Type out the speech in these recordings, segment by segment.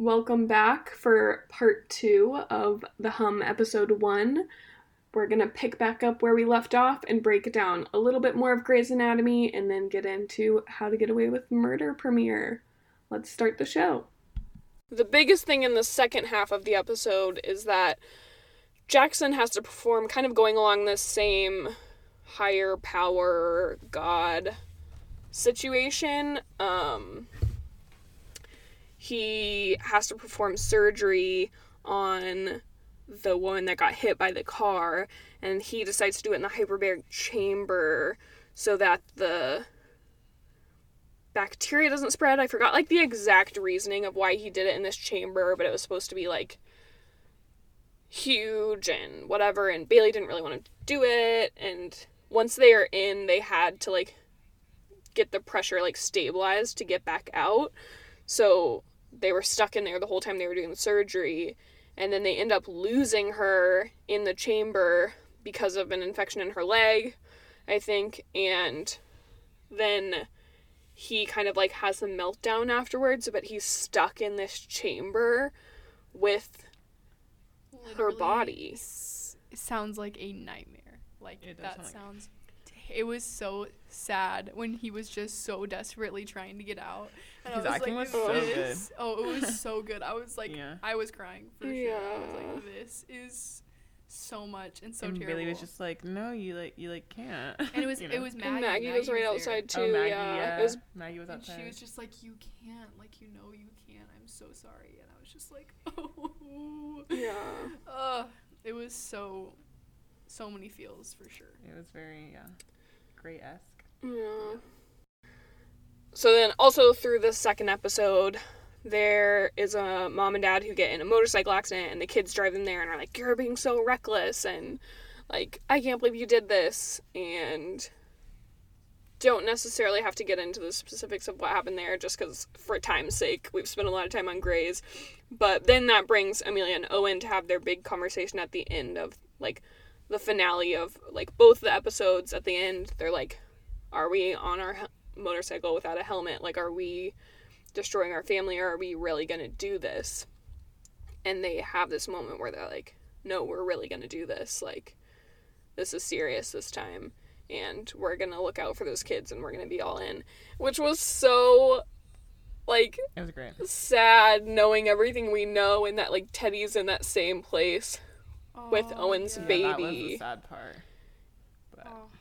Welcome back for part two of the Hum episode one. We're gonna pick back up where we left off and break down a little bit more of Grey's Anatomy and then get into How to Get Away with Murder premiere. Let's start the show. The biggest thing in the second half of the episode is that Jackson has to perform kind of going along this same higher power god situation. Um, he has to perform surgery on the woman that got hit by the car, and he decides to do it in the hyperbaric chamber so that the bacteria doesn't spread. I forgot like the exact reasoning of why he did it in this chamber, but it was supposed to be like huge and whatever and Bailey didn't really want to do it and once they are in, they had to like get the pressure like stabilized to get back out. So they were stuck in there the whole time they were doing the surgery and then they end up losing her in the chamber because of an infection in her leg, I think, and then he kind of like has a meltdown afterwards, but he's stuck in this chamber with her body. s- sounds like a nightmare. Like It that sound like- sounds. It was so sad when he was just so desperately trying to get out. And His I was acting like, was so this, Oh, it was so good. I was like, Yeah. I was crying for sure. I was like, this is so much and so and terrible. Bailey was just like, no, you like, you like can't. and it was you it was Maggie. And Maggie, was right there. outside oh, too. oh, Maggie, yeah. yeah. It was Maggie was And outside. she was just like, you can't, like you know, you can't. I'm so sorry. And I was just like, oh, yeah. Ugh, it was so, so many feels for sure. it was very yeah, great esque. So then, also through the second episode, there is a mom and dad who get in a motorcycle accident, and the kids drive them there and are like, "You're being so reckless," and like, "I can't believe you did this," and don't necessarily have to get into the specifics of what happened there, just because for time's sake, we've spent a lot of time on Grey's. But then that brings Amelia and Owen to have their big conversation at the end of like the finale of like both the episodes. At the end, they're like, are we on our motorcycle without a helmet like are we destroying our family or are we really going to do this and they have this moment where they're like no we're really going to do this like this is serious this time and we're going to look out for those kids and we're going to be all in which was so like It was great. sad knowing everything we know and that like Teddy's in that same place With Oh, Owen's yeah. baby. Yeah, that was the sad part.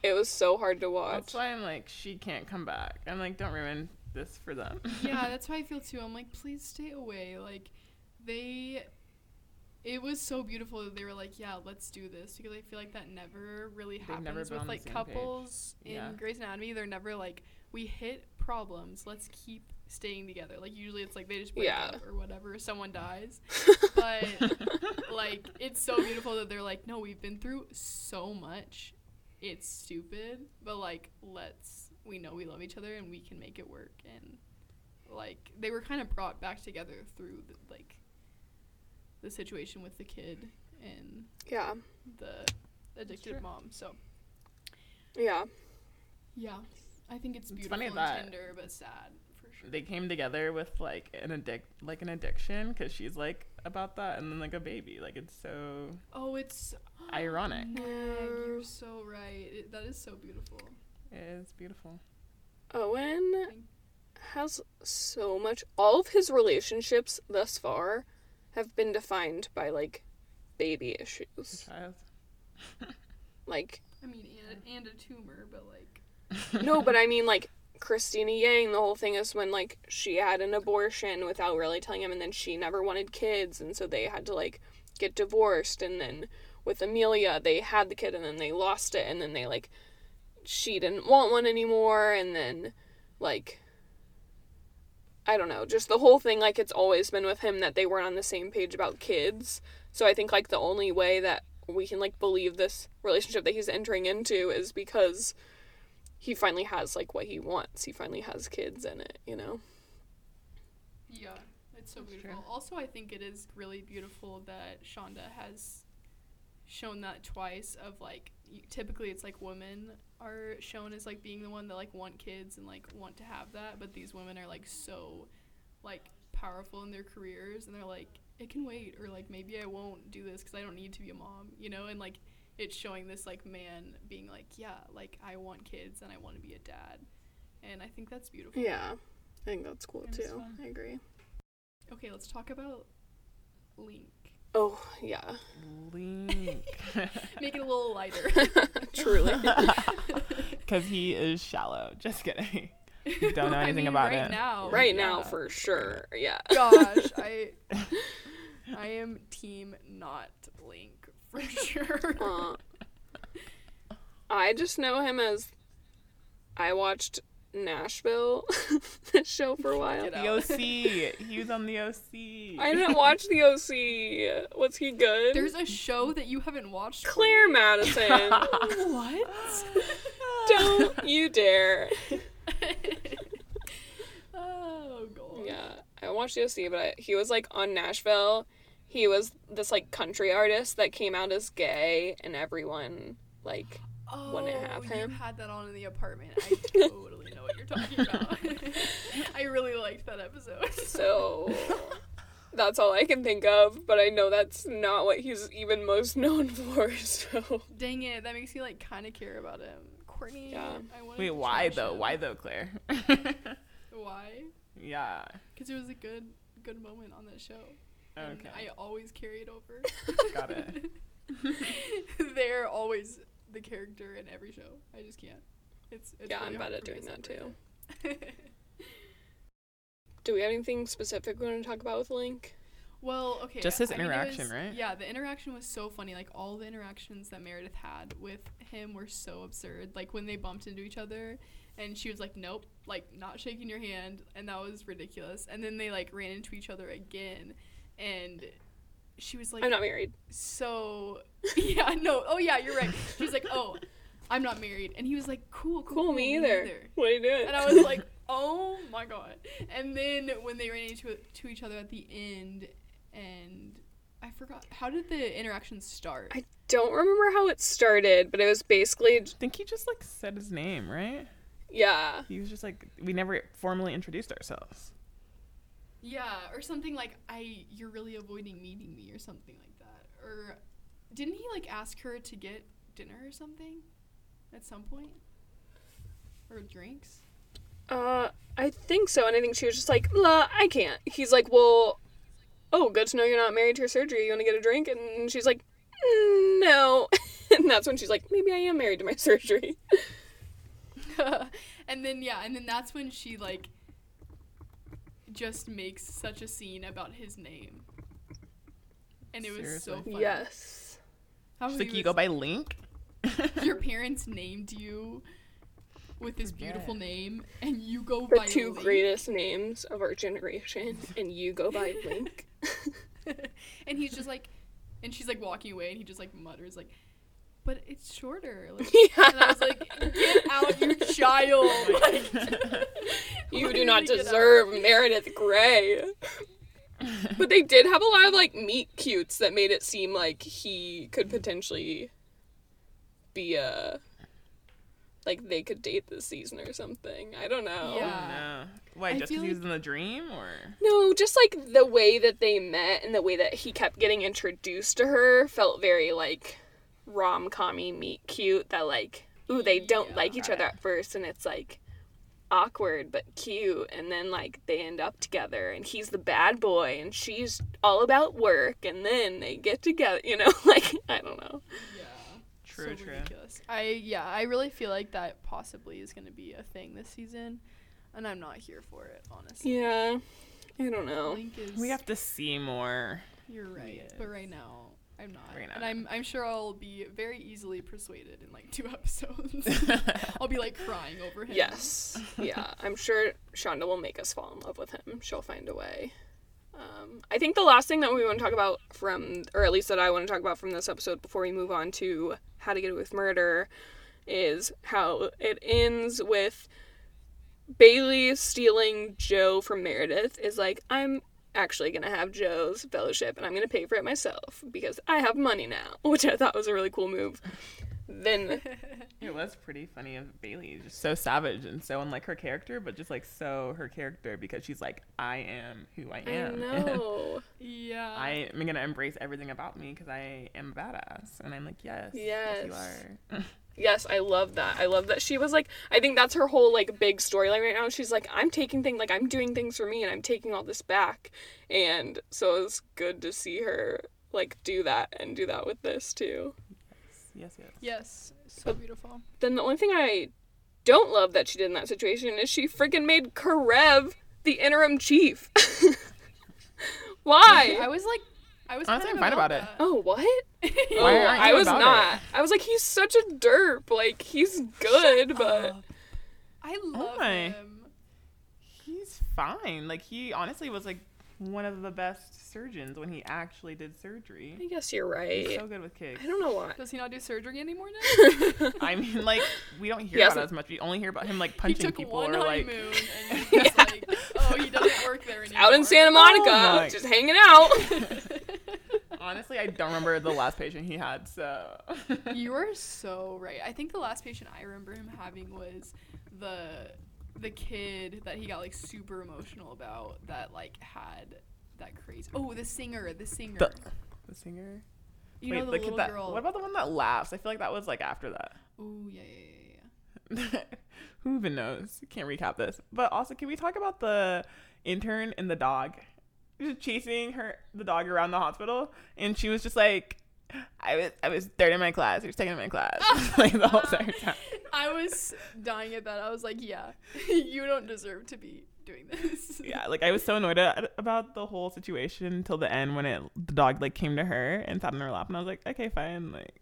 But it was so hard to watch that's why I'm like, she can't come back. I'm like, don't ruin this for them. yeah, that's how I feel too. I'm like, please stay away. Like, they. It was so beautiful that they were like, yeah, let's do this because I feel like that never really They've happens never with like same page. couples in Yeah. Grey's Anatomy. They're never like, we hit problems, let's keep staying together. Like usually it's like they just break Yeah. up or whatever, someone dies. but like it's so beautiful that they're like, no, we've been through so much. It's stupid, but like let's we know we love each other and we can make it work and like they were kind of brought back together through the, like the situation with the kid and yeah the addicted true. mom. So yeah yeah, I think it's It's beautiful funny and that tender but sad for sure. they came together with like an addict, like an addiction, because she's like about that, and then like a baby. Like it's so oh, it's ironic. Meg, Yeah. you're so right. It, that is so beautiful. It is beautiful. Owen has so much. All of his relationships thus far have been defined by like baby issues. child. Like I mean, and, and a tumor, but like no, but I mean like Cristina Yang. The whole thing is when like she had an abortion without really telling him, and then she never wanted kids, and so they had to like get divorced, and then with Amelia they had the kid, and then they lost it, and then they like she didn't want one anymore, and then like I don't know, just the whole thing like it's always been with him that they weren't on the same page about kids. So I think like the only way that we can like believe this relationship that he's entering into is because he finally has like what he wants. He finally has kids in it, you know. Yeah, it's so That's beautiful. Also, I think it is really beautiful that Shonda has shown that twice. Of like, y- typically it's like women are shown as like being the one that like want kids and like want to have that, but these women are like so like powerful in their careers and they're like it can wait or like maybe I won't do this cuz I don't need to be a mom, you know, and like it's showing this like man being like, yeah, like I want kids and I want to be a dad. And I think that's beautiful. Yeah. I think that's cool It is too. I agree. Okay, let's talk about Link. Oh, yeah. Link. Make it a little lighter. Truly. Because he is shallow. Just kidding. Don't know I anything mean, about right it. Now, right now, for sure. Yeah. Gosh, I I am team not Link for sure. Uh, I just know him as I watched Nashville the show for a while. Get The. OC. He was on the OC. I didn't watch the OC. Was he good? There's a show that you haven't watched. Claire me. Madison. What? Don't you dare. oh god. Yeah, I watched the OC, but I, he was like on Nashville. He was this like country artist that came out as gay, and everyone like Oh, Wouldn't have him. you him. had that on in the apartment. I totally know what you're talking about. I really liked that episode. so. That's all I can think of, but I know that's not what he's even most known for. So Dang it, that makes me like kind of care about him. Courtney. Yeah. I wanted Wait, why though? him. Why though, Claire? Why? yeah. Because it was a good, good moment on that show. and Okay. I always carry it over. Got it. They're always the character in every show. I just can't. It's, it's yeah, really I'm bad at doing that too. Do we have anything specific we want to talk about with Link? Well, okay. Just his I mean, interaction, was- right? Yeah, the interaction was so funny. Like all the interactions that Meredith had with him were so absurd. Like when they bumped into each other and she was like, "Nope," like not shaking your hand, and that was ridiculous. And then they like ran into each other again, and she was like, I'm not married. so yeah, no, oh yeah, you're right. She was like, "Oh, I'm not married," and he was like, "Cool, cool, Cool, me either. What are you doing? and I was like, "Oh my god!" And then when they ran into to each other at the end, and I forgot how did the interaction start? I don't remember how it started, but it was basically I think he just like said his name, right? yeah. He was just like we never formally introduced ourselves. yeah, or something like, "I you're really avoiding meeting me," or something like that. Or didn't he like ask her to get dinner or something at some point, or drinks? Uh, I think so, and I think she was just like, La, I can't. He's like, well, oh, good to know you're not married to your surgery. You want to get a drink? And she's like, "Mm, no. and that's when she's like, maybe I am married to my surgery. and then yeah, and then that's when she like just makes such a scene about his name. And it was so Seriously? funny. Yes. How She's like, you was go by Link. your parents named you with this beautiful name and you go by The by two Link. greatest names of our generation, and you go by Link. and he's just like and she's like walking away and he just like mutters like but it's shorter. Like, yeah. And I was like, get out, you child. Like, you do not deserve Meredith Grey. But they did have a lot of like meet cutes that made it seem like he could potentially be a like they could date this season or something. I don't know. Yeah. Oh, no. Why? I Just because he was in the dream, or No, just like the way that they met and the way that he kept getting introduced to her felt very like rom commy meet cute that like ooh they don't Yeah. like each other at first and it's like awkward but cute and then like they end up together and he's the bad boy and she's all about work and then they get together you know like I don't know. Yeah. True, so true. ridiculous. I yeah, I really feel like that possibly is gonna be a thing this season, and I'm not here for it, honestly. Yeah. I don't know. Link is. we have to see more. You're right, Yes. but right now I'm not, Right and. I'm I'm sure I'll be very easily persuaded in like two episodes. I'll be like crying over him. Yes. Yeah. I'm sure Shonda will make us fall in love with him. She'll find a way. Um, I think the last thing that we want to talk about from, or at least that I want to talk about from this episode before we move on to How to Get Away with Murder, is how it ends with Bailey stealing Joe from Meredith. Is like, I'm actually going to have Joe's fellowship and I'm going to pay for it myself because I have money now, which I thought was a really cool move. Then It was pretty funny of Bailey, just so savage and so unlike her character, but just like so her character because she's like, I am who I am. I am. know. yeah. I am gonna embrace everything about me because I am a badass, and I'm like, yes, yes, you Yes. are. Yes, I love that. I love that she was like I think that's her whole like big storyline right now. She's like I'm taking things like I'm doing things for me and I'm taking all this back. And so it's good to see her like do that and do that with this too. Yes, yes. yes. So beautiful. Then the only thing I don't love that she did in that situation is she freaking made Karev the interim chief. Why? I was like, I was Honestly, kind I'm of fine about it. Oh, what? Why oh, aren't I was about not. it? I was like, he's such a derp. Like, he's good, but Up. I love my. him. He's fine. Like he honestly was like one of the best surgeons when he actually did surgery. I guess you're right. He's right. so good with kids. I don't know why. Does he not do surgery anymore now? I mean, like we don't hear He about hasn't- it as much. We only hear about him like punching people or like. honeymoon and he's just like, oh, he doesn't work there anymore. Out in Santa Monica, Oh my- just hanging out. Honestly, I don't remember the last patient he had. So You are so right. I think the last patient I remember him having was the the kid that he got like super emotional about that like had that crazy. Oh, the singer, the singer. the, the singer. you Wait, know the, the kid little that. girl. What about the one that laughs? I feel like that was like after that. Oh yeah, yeah, yeah, yeah. Who even knows? Can't recap this. But also, can we talk about the intern and the dog? Just chasing her the dog around the hospital, and she was just like, "I was I was third in my class, or second in my class, like the whole entire time." I was dying at that. I was like, yeah, you don't deserve to be doing this. Yeah, like I was so annoyed at, about the whole situation until the end when it the dog like came to her and sat on her lap, and I was like, "Okay, fine, like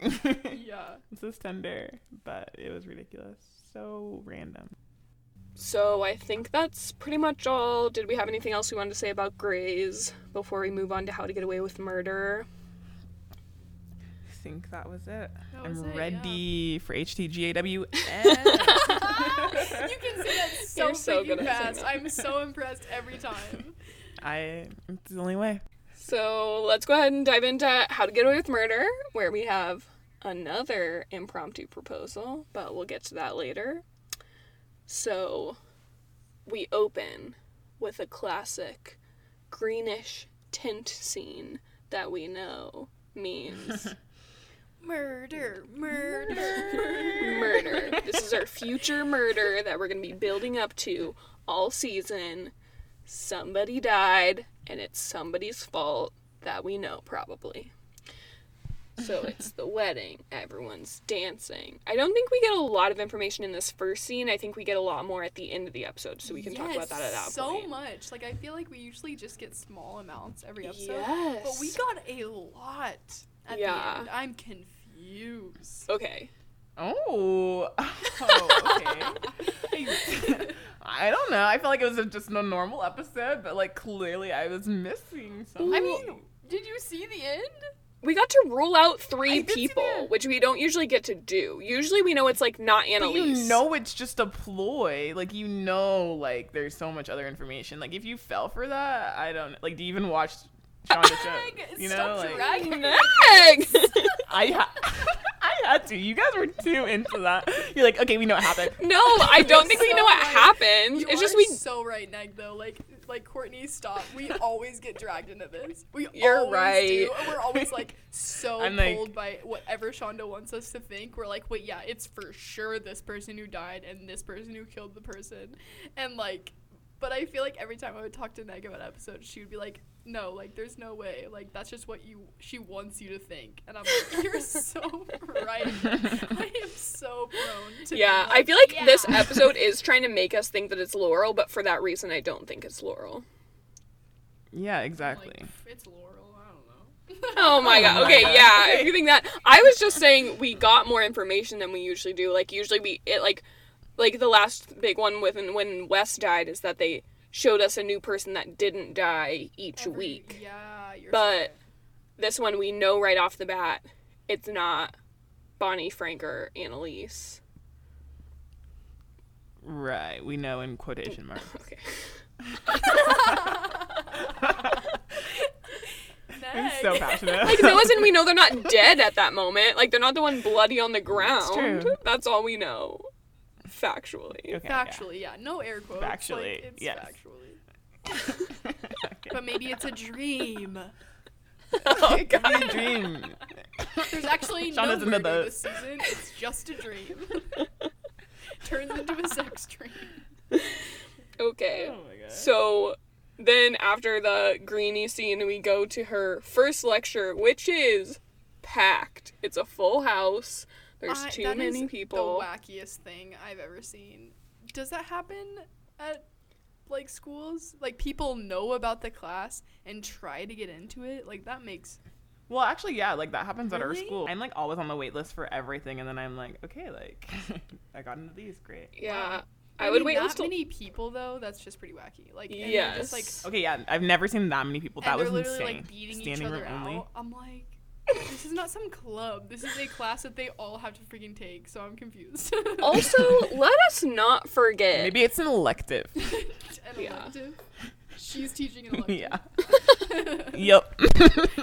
yeah. this is tender," but it was ridiculous, so random. so I think that's pretty much all. Did we have anything else we wanted to say about Grey's before we move on to How to Get Away with Murder? I think that was it. That I'm was it, yeah. ready for HTGAW. you can say that so, You're so freaking good fast. I'm so impressed every time. I it's the only way. So let's go ahead and dive into How to Get Away with Murder, where we have another impromptu proposal, but we'll get to that later. So we open with a classic greenish tint scene that we know means Murder, murder. murder. This is our future murder that we're going to be building up to all season. Somebody died, and it's somebody's fault that we know, probably. So it's the wedding. Everyone's dancing. I don't think we get a lot of information in this first scene. I think we get a lot more at the end of the episode, so we can talk about that at that so point. much. Like I feel like we usually just get small amounts every episode, Yes. but we got a lot at Yeah. the end. I'm confused. Okay. Oh, oh okay. I, don't know. I felt like it was a, just a normal episode, but like clearly I was missing something. I mean, did you see the end? We got to rule out three people, which we don't usually get to do. Usually we know it's like not Annalise. but you know it's just a ploy. Like you know, like there's so much other information. Like if you fell for that, I don't like. Do you even watch Shonda show? You know, Stop like dragging! I ha- I had to. You guys were too into that. You're like, okay, we know what happened. No, I don't think we know what right. happened. You It's are just we. so right, Neg. Though, like, like Courtney, stop. We always get dragged into this. We You're always right. do, and we're always like so I'm like- pulled by whatever Shonda wants us to think. We're like, wait, yeah, it's for sure this person who died and this person who killed the person, and like. But I feel like every time I would talk to Neg about episodes, she would be like, "No, like, there's no way. Like, that's just what you she wants you to think." And I'm like, "You're so right. I am so prone to." be Yeah, I feel like "Yeah." this episode is trying to make us think that it's Laurel, but for that reason, I don't think it's Laurel. Yeah, exactly. Like, it's Laurel. I don't know. Oh my god. Oh okay, yeah. If you think that, I was just saying we got more information than we usually do. Like usually we it like like the last big one with when Wes died is that they showed us a new person that didn't die each Every- week. Yeah, you're But- so right. This one we know right off the bat it's not Bonnie, Frank, or Annalise. Right. We know in quotation marks. Okay. Next. I'm so passionate. Like no, as in we know they're not dead at that moment. Like they're not the one bloody on the ground. true. That's all we know, factually. Okay, yeah. Factually, yeah. No air quotes. Factually, like, it's yes. factually. Okay. But maybe it's a dream. Oh, it could be a dream. There's actually Sean no is into murder the- this season. It's just a dream. Turns into a sex dream. Okay. Oh my god. So then after the greeny scene, we go to her first lecture, which is packed. It's a full house. There's I- too that is many people. The wackiest thing I've ever seen. Does that happen at like schools? Like people know about the class and try to get into it? Like that makes Well, actually, yeah, like that happens at our school. I'm like always on the wait list for everything, and then I'm like, okay, like I got into these, great. Yeah. Wow. I would mean, wait that many people though. That's just pretty wacky. Like Yes. just like Okay, yeah, I've never seen that many people. That and was literally insane. like beating each Standing other room out. only. I'm like, this is not some club. This is a class that they all have to freaking take. So I'm confused. also, let us not forget. Maybe it's an elective. an Yeah. elective. She's teaching an elective. yeah. Yep.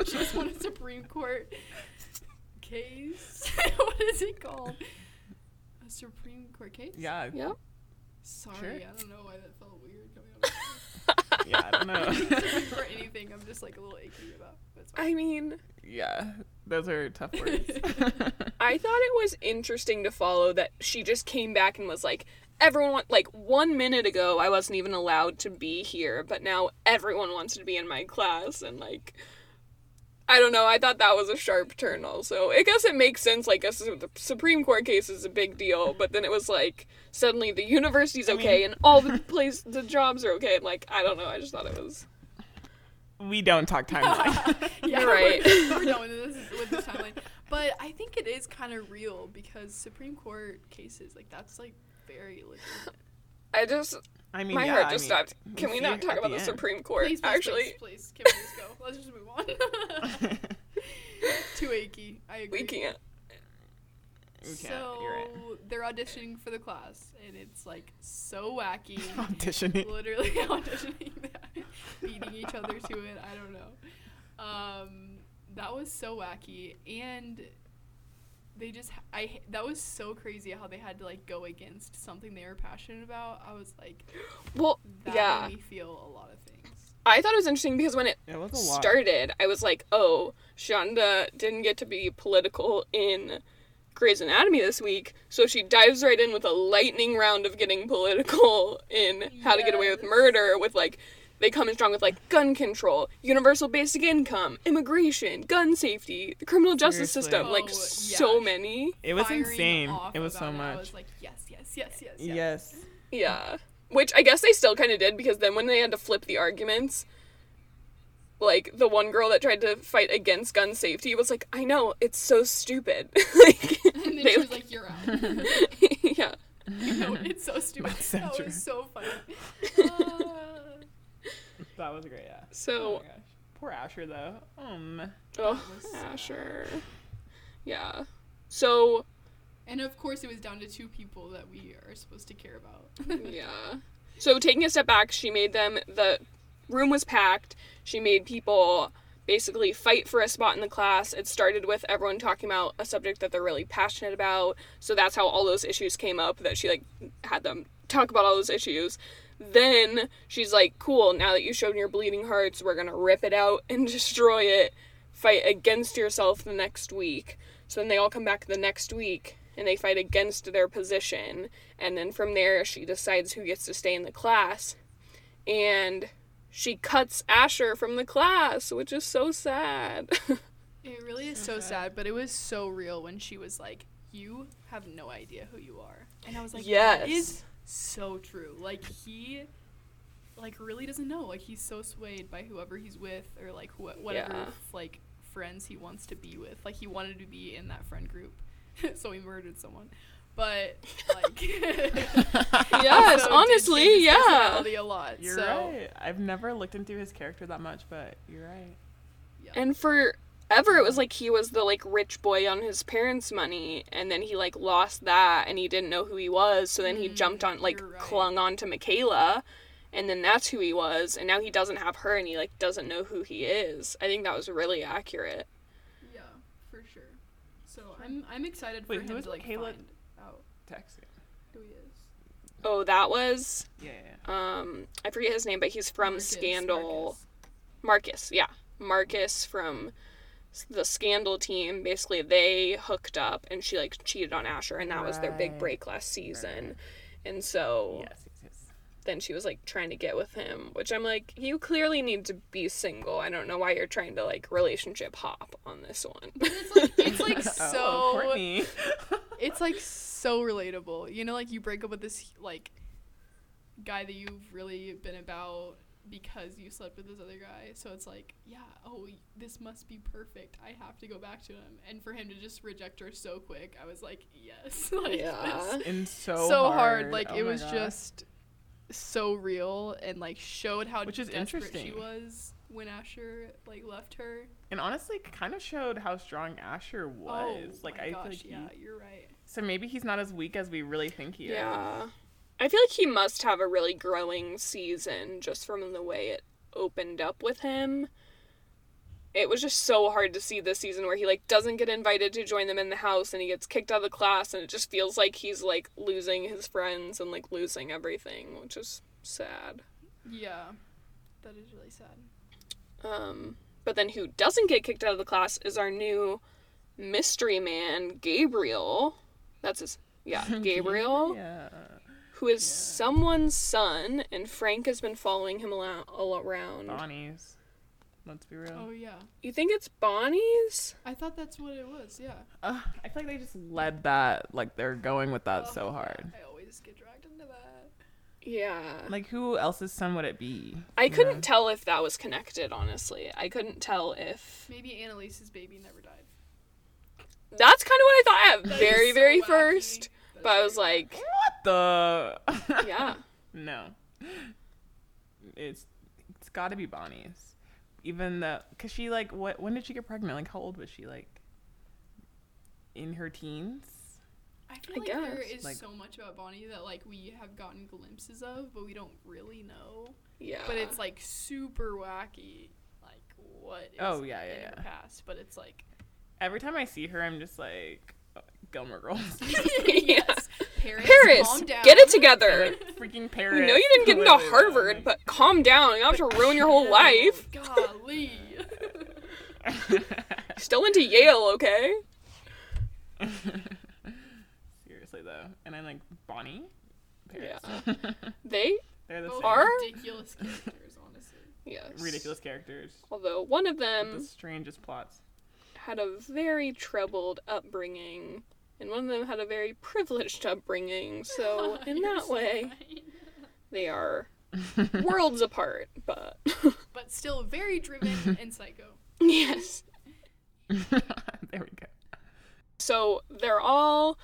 she just won a Supreme Court case. what is it called? A Supreme Court case? yeah. Yep. Sorry, Sure. I don't know why that felt weird coming out. Yeah, I don't know. For anything, I'm just like a little icky about. But it's. I mean, yeah, those are tough words. I thought it was interesting to follow that she just came back and was like, everyone want like one minute ago I wasn't even allowed to be here, but now everyone wants to be in my class and like I don't know, I thought that was a sharp turn also. I guess it makes sense, like a su- the Supreme Court case is a big deal, but then it was like suddenly the university's I okay mean- and all the place the jobs are okay and like I don't know, I just thought it was we don't talk timeline. yeah, You're right. We're, we're done with this with this timeline. But I think it is kind of real because Supreme Court cases, like that's like very legitimate. I just I mean, my yeah, heart I just mean, stopped. Can we not talk about the the. Supreme Court Please, please, actually? please, please, can we just go? Let's just move on. Too achy. I agree. We can't. We can't, So right. they're auditioning for the class, and it's like so wacky. Auditioning. Literally auditioning, beating each other to it. I don't know. Um, that was so wacky, and they just I that was so crazy how they had to like go against something they were passionate about. I was like, Well, that yeah. made me feel a lot of things. I thought it was interesting because when it It was a lot. started, I was like, oh, Shonda didn't get to be political in Grey's Anatomy this week, so she dives right in with a lightning round of getting political in How to Get Away with Murder with like they come in strong with like gun control, universal basic income, immigration, gun safety, the criminal justice Seriously. system, like Oh, so yeah. many. It was Firing insane. It was so about I was like, yes, yes, yes, yes, yes. Yes. Yeah. Which I guess they still kind of did because then when they had to flip the arguments, like the one girl that tried to fight against gun safety was like, I know, it's so stupid. like, And then they- she was like, "You're out." yeah. no, it's so stupid. That's so that true. was so funny. Uh, That was great, yeah. Oh So, my gosh. Poor Asher though. Um. oh, was yeah, sad. Yeah. So, and of course, it was down to two people that we are supposed to care about. yeah. So, taking a step back, she made them, the room was packed. She made people basically fight for a spot in the class. It started with everyone talking about a subject that they're really passionate about. So that's how all those issues came up that she like had them talk about all those issues. Then she's like, "Cool, now that you've shown your bleeding hearts, we're going to rip it out and destroy it. Fight against yourself the next week." So then they all come back the next week and they fight against their position. And then from there she decides who gets to stay in the class. And she cuts Asher from the class, which is so sad. It really is so sad, but it was so real when she was like, "You have no idea who you are," and I was like, "That Yes. is so true." Like he, like really doesn't know. Like he's so swayed by whoever he's with, or like wh- whatever Yeah. like friends he wants to be with. Like he wanted to be in that friend group, so he murdered someone. But like, Yes, also did honestly, yeah. personality a lot. You're so, right. I've never looked into his character that much, but you're right. Yeah. and forever it was like he was the like rich boy on his parents' money and then he like lost that and he didn't know who he was, so then he Mm, jumped on like right. clung on to Michaela and then that's who he was and now he doesn't have her and he like doesn't know who he is i think that was really accurate Yeah, for sure. So I'm I'm excited for Wait, him to like Caleb? find out Text. who he is. oh that was Yeah, yeah. um i forget his name but he's from Marcus, scandal Marcus. marcus yeah marcus from s- the scandal team basically they hooked up and she like cheated on asher and that was their big break last season and so Yes, yes, yes. then she was like trying to get with him, which I'm like, you clearly need to be single. I don't know why you're trying to like relationship hop on this one. But it's like it's like oh, so Courtney. it's like so relatable. You know, like you break up with this like guy that you've really been about because you slept with this other guy. So it's like, yeah, oh, this must be perfect. I have to go back to him. And for him to just reject her so quick, I was like, yes, like Yeah. and so so, hard. hard. Like Oh it was gosh. just so real and like showed how Which is desperate she was when Asher like left her. and honestly kind of showed how strong Asher oh was. oh, like my I gosh, feel like he, yeah, you're right. so maybe he's not as weak as we really think he is. yeah. I feel like he must have a really growing season just from the way it opened up with him. It was just so hard to see this season where he like doesn't get invited to join them in the house and he gets kicked out of the class and it just feels like he's like losing his friends and like losing everything, which is sad. Yeah, that is really sad. Um, but then who doesn't get kicked out of the class is our new mystery man, Gabriel. That's his, yeah, Gabriel, Yeah. Who is someone's son, and Frank has been following him alou- all around. Bonnie's. Let's be real. Oh yeah, You think it's Bonnie's? I thought that's what it was. Yeah. Ugh, I feel like they just led that like they're going with that Oh, so hard. I always get dragged into that. Yeah. Like who else's son would it be? I couldn't know? tell if that was connected, honestly. I couldn't tell if. Maybe Annalise's baby never died. That's kind of what I thought at That very, so very wacky. first. That's But I was like, What the? yeah. no. It's it's got to be Bonnie's. Even though, cuz she like what when did she get pregnant? Like how old was she like in her teens? I feel I like there guess. is Like- so much about Bonnie that like we have gotten glimpses of, but we don't really know. Yeah. But it's like super wacky, like what is Oh, yeah, yeah, in her yeah. past. But it's like Every time I see her I'm just like Gilmore Girls. yes, Paris, Paris, calm down. get it together. like freaking We Paris. know you didn't get into Literally, Harvard, but calm down. You don't have to ruin your whole life. Golly. Still into Yale, okay? Seriously though, and I'm like Bonnie. Paris. They, They're the Both same. Are- ridiculous characters, honestly. yes. ridiculous characters. Although one of with them the strangest plots. had a very troubled upbringing, and one of them had a very privileged upbringing. So in that so way, fine. they are worlds apart. But but still very driven and psycho. yes. there we go. So they're all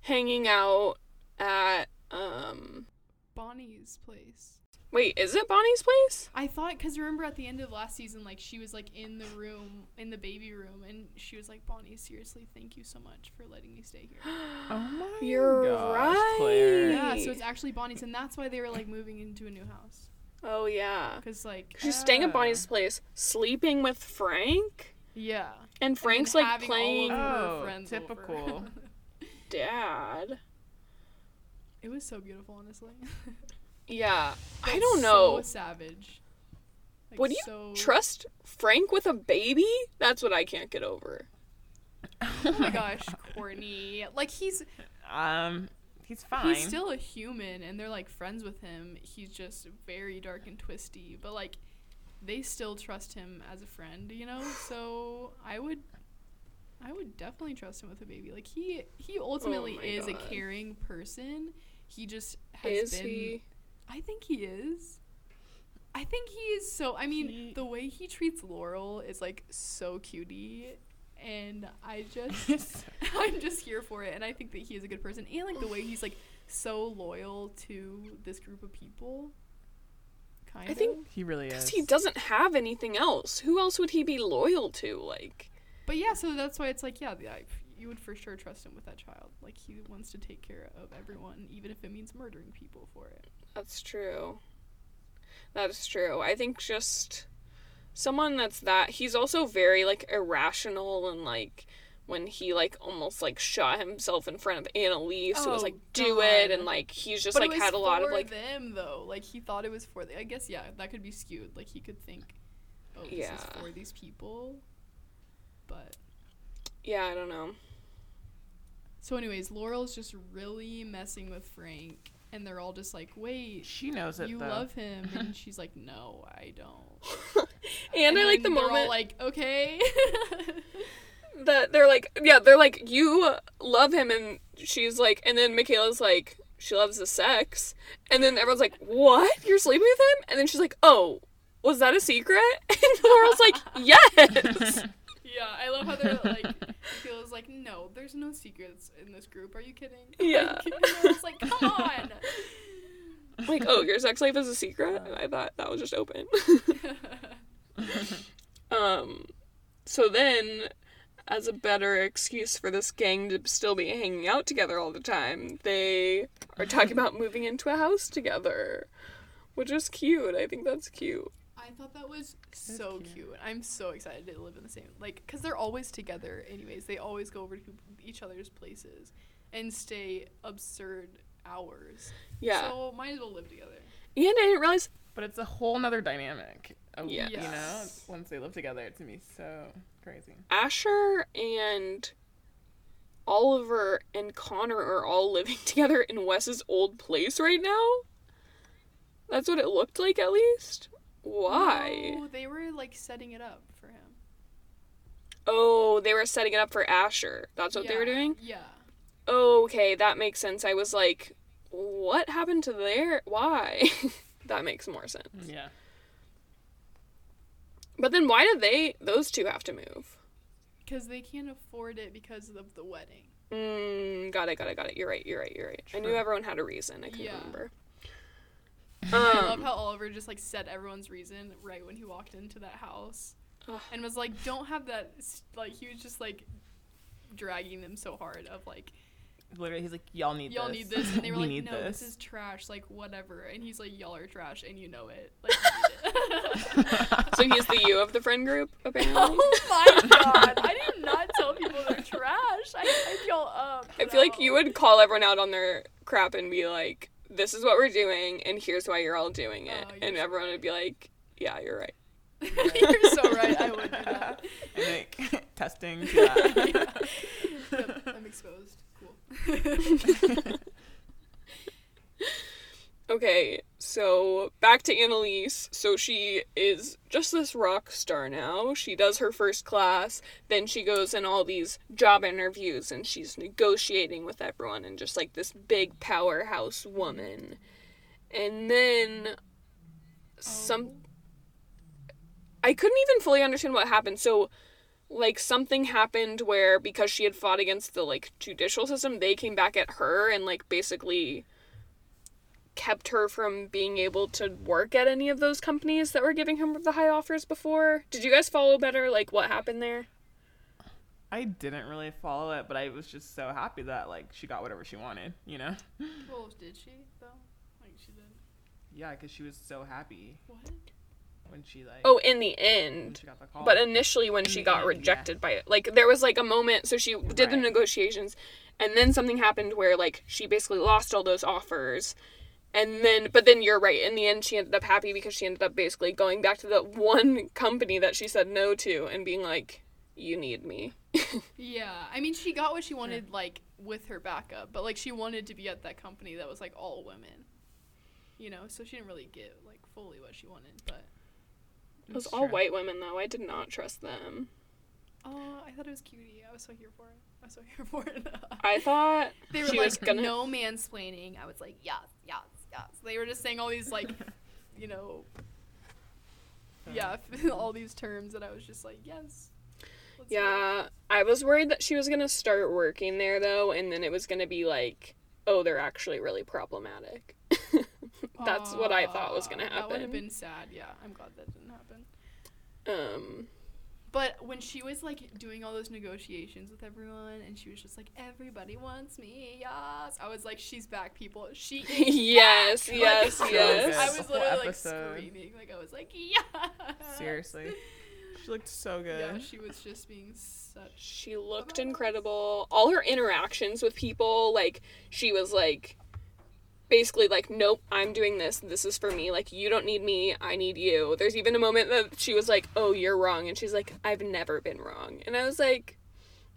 hanging out at um. Bonnie's place. Wait, is it Bonnie's place? I thought because remember at the end of last season, like she was like in the room, in the baby room, and she was like, "Bonnie, seriously, thank you so much for letting me stay here." Oh my god. You're gosh, right. Claire. yeah, so it's actually Bonnie's, and that's why they were like moving into a new house. Oh yeah. Cause like, She's staying at. Bonnie's place, sleeping with Frank, yeah, and Frank's then like having all playing of her Oh, friends over. typical. dad. it was so beautiful, honestly. Yeah, I don't know. So savage. Like, Would you so... Trust Frank with a baby? That's what I can't get over. Oh my gosh, Courtney! Like he's Um, he's fine. he's still a human, and they're like friends with him. He's just very dark and twisty, but like they still trust him as a friend, you know. So I would, I would definitely trust him with a baby. Like he he ultimately Oh is God. a caring person. He just has Is been. he? I think he is. I think he is so. I mean, He- the way he treats Laurel is like so cutie, and I just, I'm just here for it. And I think that he is a good person, and like the way he's like so loyal to this group of people. Kind I of. think- he really Because is. he doesn't have anything else. Who else would he be loyal to? Like, But yeah, so that's why it's like, yeah, the, I, you would for sure trust him with that child. Like he wants to take care of everyone, even if it means murdering people for it. That's true. That is true. I think just someone that's that he's also very like irrational and like when he like almost like shot himself in front of Annalise, it was Oh, like do it and like he's just but like had a lot of for like them though. Like he thought it was for. The, I guess yeah, that could be skewed. Like he could think, oh, this is Yeah. for these people. But yeah, I don't know. so, anyways, Laurel's just really messing with Frank, and they're all just like, wait. She knows it You though. love him, and she's like, "No, I don't." And, I like the then they're all moment like, "Okay." that they're like yeah, they're like you love him and she's like and then Michaela's like she loves the sex and then everyone's like what you're sleeping with him and then she's like oh was that a secret and Laurel's like yes yeah, I love how they're like, Michaela's like, "No, there's no secrets in this group. Are you kidding?" Yeah. Like, Laurel's like, "Come on." like oh your sex life is a secret and I thought that was just open um so then as a better excuse for this gang to still be hanging out together all the time they are talking about moving into a house together which is cute i think that's cute I thought that was so cute. cute. I'm so excited to live in the same like because they're always together. Anyways, they always go over to each other's places and stay absurd hours. yeah So might as well live together. and i didn't realize But it's a whole nother dynamic. Of, Yes. You know, once they live together, it's gonna be so crazy. asher and oliver and connor are all living together in wes's old place right now that's what it looked like at least why No, they were like setting it up for him. Oh, they were setting it up for Asher. That's what they were doing? Yeah. Okay, that makes sense. I was like, what happened to their. Why? that makes more sense. Yeah. But then why did they. Those two have to move? Because they can't afford it because of the wedding. Mm, got it, got it, got it. You're right, you're right, you're right. I knew everyone had a reason. I couldn't Yeah. remember. I love Um, how Oliver just like said everyone's reason right when he walked into that house, Ugh. and was like, "Don't have that." Like he was just like dragging them so hard of like, Literally, he's like, "Y'all need "Y'all this. need this," and they were we like, need "No, this." this. is trash. Like whatever." And he's like, "Y'all are trash, and you know it." Like. it." so he's the you of the friend group, apparently. oh my god! I did not tell people they're trash. I hype y'all up. I feel like you would call everyone out on their crap and be like, this is what we're doing, and here's why you're all doing it. Oh, and everyone would be like, yeah, you're right. You're so right. I would do that. like testing Yeah. that. Yep, I'm exposed. Cool. Okay, so back to Annalise. So she is just this rock star now. She does her first class, then she goes in all these job interviews and she's negotiating with everyone and just like this big powerhouse woman. And then some oh. I couldn't even fully understand what happened. So like something happened where because she had fought against the like judicial system, they came back at her and like basically kept her from being able to work at any of those companies that were giving her the high offers before. Did you guys follow better like what happened there? I didn't really follow it, but I was just so happy that like she got whatever she wanted. You know? Well, did she though? Like she did. Yeah, because she was so happy What? when she like. Oh, in the end. she got the call. But initially when In she got end, yeah. rejected by it. Like there was like a moment so she did the negotiations and then something happened where like she basically lost all those offers. And then but then you're right. In the end she ended up happy because she ended up basically going back to the one company that she said no to and being like you need me. Yeah, I mean, she got what she wanted, like with her backup, but like she wanted to be at that company that was like all women. You know, so she didn't really get like fully what she wanted, but It was all true. white women though. I did not trust them. oh, I thought it was cutie. I was so here for it. I was so here for it. I thought they were like gonna no mansplaining. I was like yes, yes, yes. They were just saying all these like, you know, yeah, all these terms and I was just like yes. let's do it." Yeah, I was worried that she was gonna start working there though, and then it was gonna be like, oh, they're actually really problematic. That's what I thought was gonna happen. That would have been sad. Yeah, I'm glad that didn't happen. Um, But when she was like doing all those negotiations with everyone, and she was just like, "Everybody wants me, yes," I was like, "She's back, people. She is yes, back." yes, Like, yes. I was literally like screaming, like I was like, "Yeah." Seriously. She looked so good. Yeah, she was just being such. She looked incredible. All her interactions with people, like she was like basically like, Nope, I'm doing this. This is for me. Like you don't need me, I need you. There's even a moment that she was like, Oh, you're wrong and she's like, I've never been wrong. And I was like,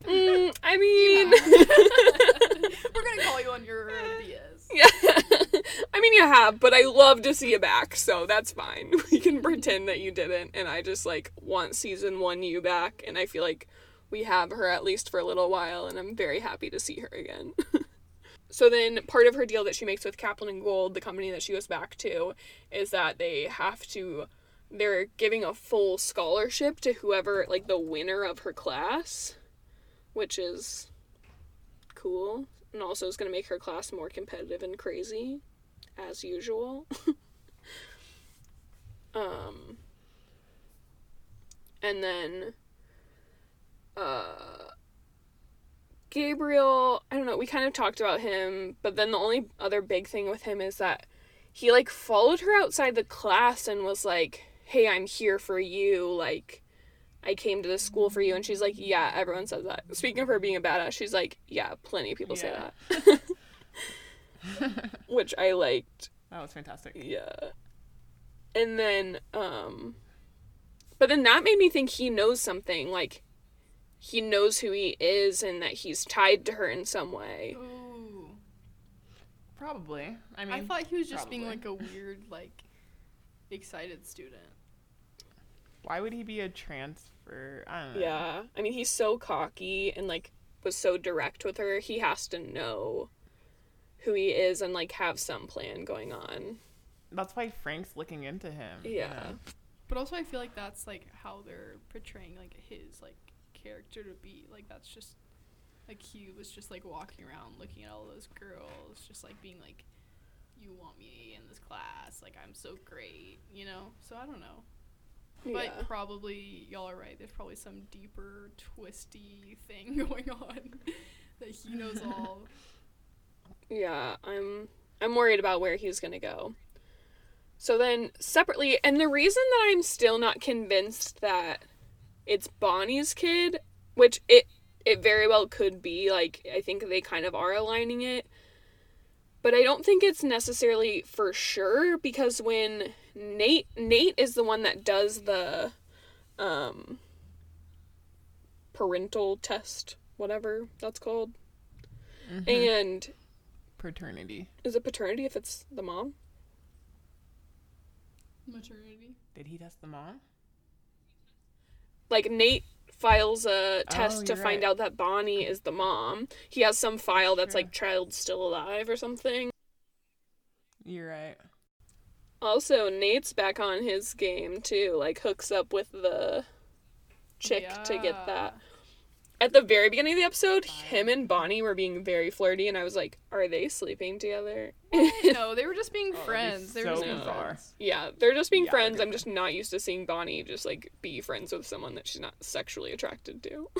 mm, I mean We're gonna call you on your BS. Yeah. I mean you have, but I love to see you back, so that's fine. We can pretend that you didn't and I just like want season 1 you back and I feel like we have her at least for a little while and I'm very happy to see her again. So then part of her deal that she makes with Caplan and Gold, the company that she goes back to, is that they have to they're giving a full scholarship to whoever like the winner of her class, which is cool and also is going to make her class more competitive and crazy as usual. um and then uh Gabriel, I don't know, we kind of talked about him, but then the only other big thing with him is that he like followed her outside the class and was like, "Hey, I'm here for you." Like I came to this school for you and she's like, "Yeah, everyone says that." Speaking of her being a badass, she's like, "Yeah, plenty of people Yeah. say that." Which I liked. that was fantastic. Yeah. And then um but then that made me think he knows something like he knows who he is and that he's tied to her in some way. Ooh. Probably. I mean, I thought he was just being like a weird, like, excited student. why would he be a transfer? I don't know. Yeah. I mean, he's so cocky and like was so direct with her. He has to know who he is and like have some plan going on. That's why Frank's looking into him. you Yeah. know? But also, I feel like that's like how they're portraying like his like character to be. Like that's just like he was just like walking around looking at all those girls, just like being like, "You want me in this class? Like I'm so great," you know. So I don't know. But yeah. probably y'all are right. There's probably some deeper, twisty thing going on that he knows all. Yeah, I'm I'm worried about where he's to go. So then separately, and the reason that I'm still not convinced that it's Bonnie's kid, which it it very well could be, like I think they kind of are aligning it. But I don't think it's necessarily for sure because when Nate Nate is the one that does the um parental test, whatever that's called. Mhm. And Paternity. is it paternity if it's the mom? Maternity. Did he test the mom? Like Nate files a oh, test to Oh, you're find right. out that Bonnie is the mom. He has some file that's like child still alive or something. You're right. Also, Nate's back on his game too. Like hooks up with the chick to get that. Yeah. At the very beginning of the episode, him and Bonnie were being very flirty, and I was like, "Are they sleeping together?" Oh, no, they were just being Oh, friends. They were so just being bizarre. friends. yeah, they're just being Yeah, friends. I'm just not used to seeing Bonnie just like be friends with someone that she's not sexually attracted to.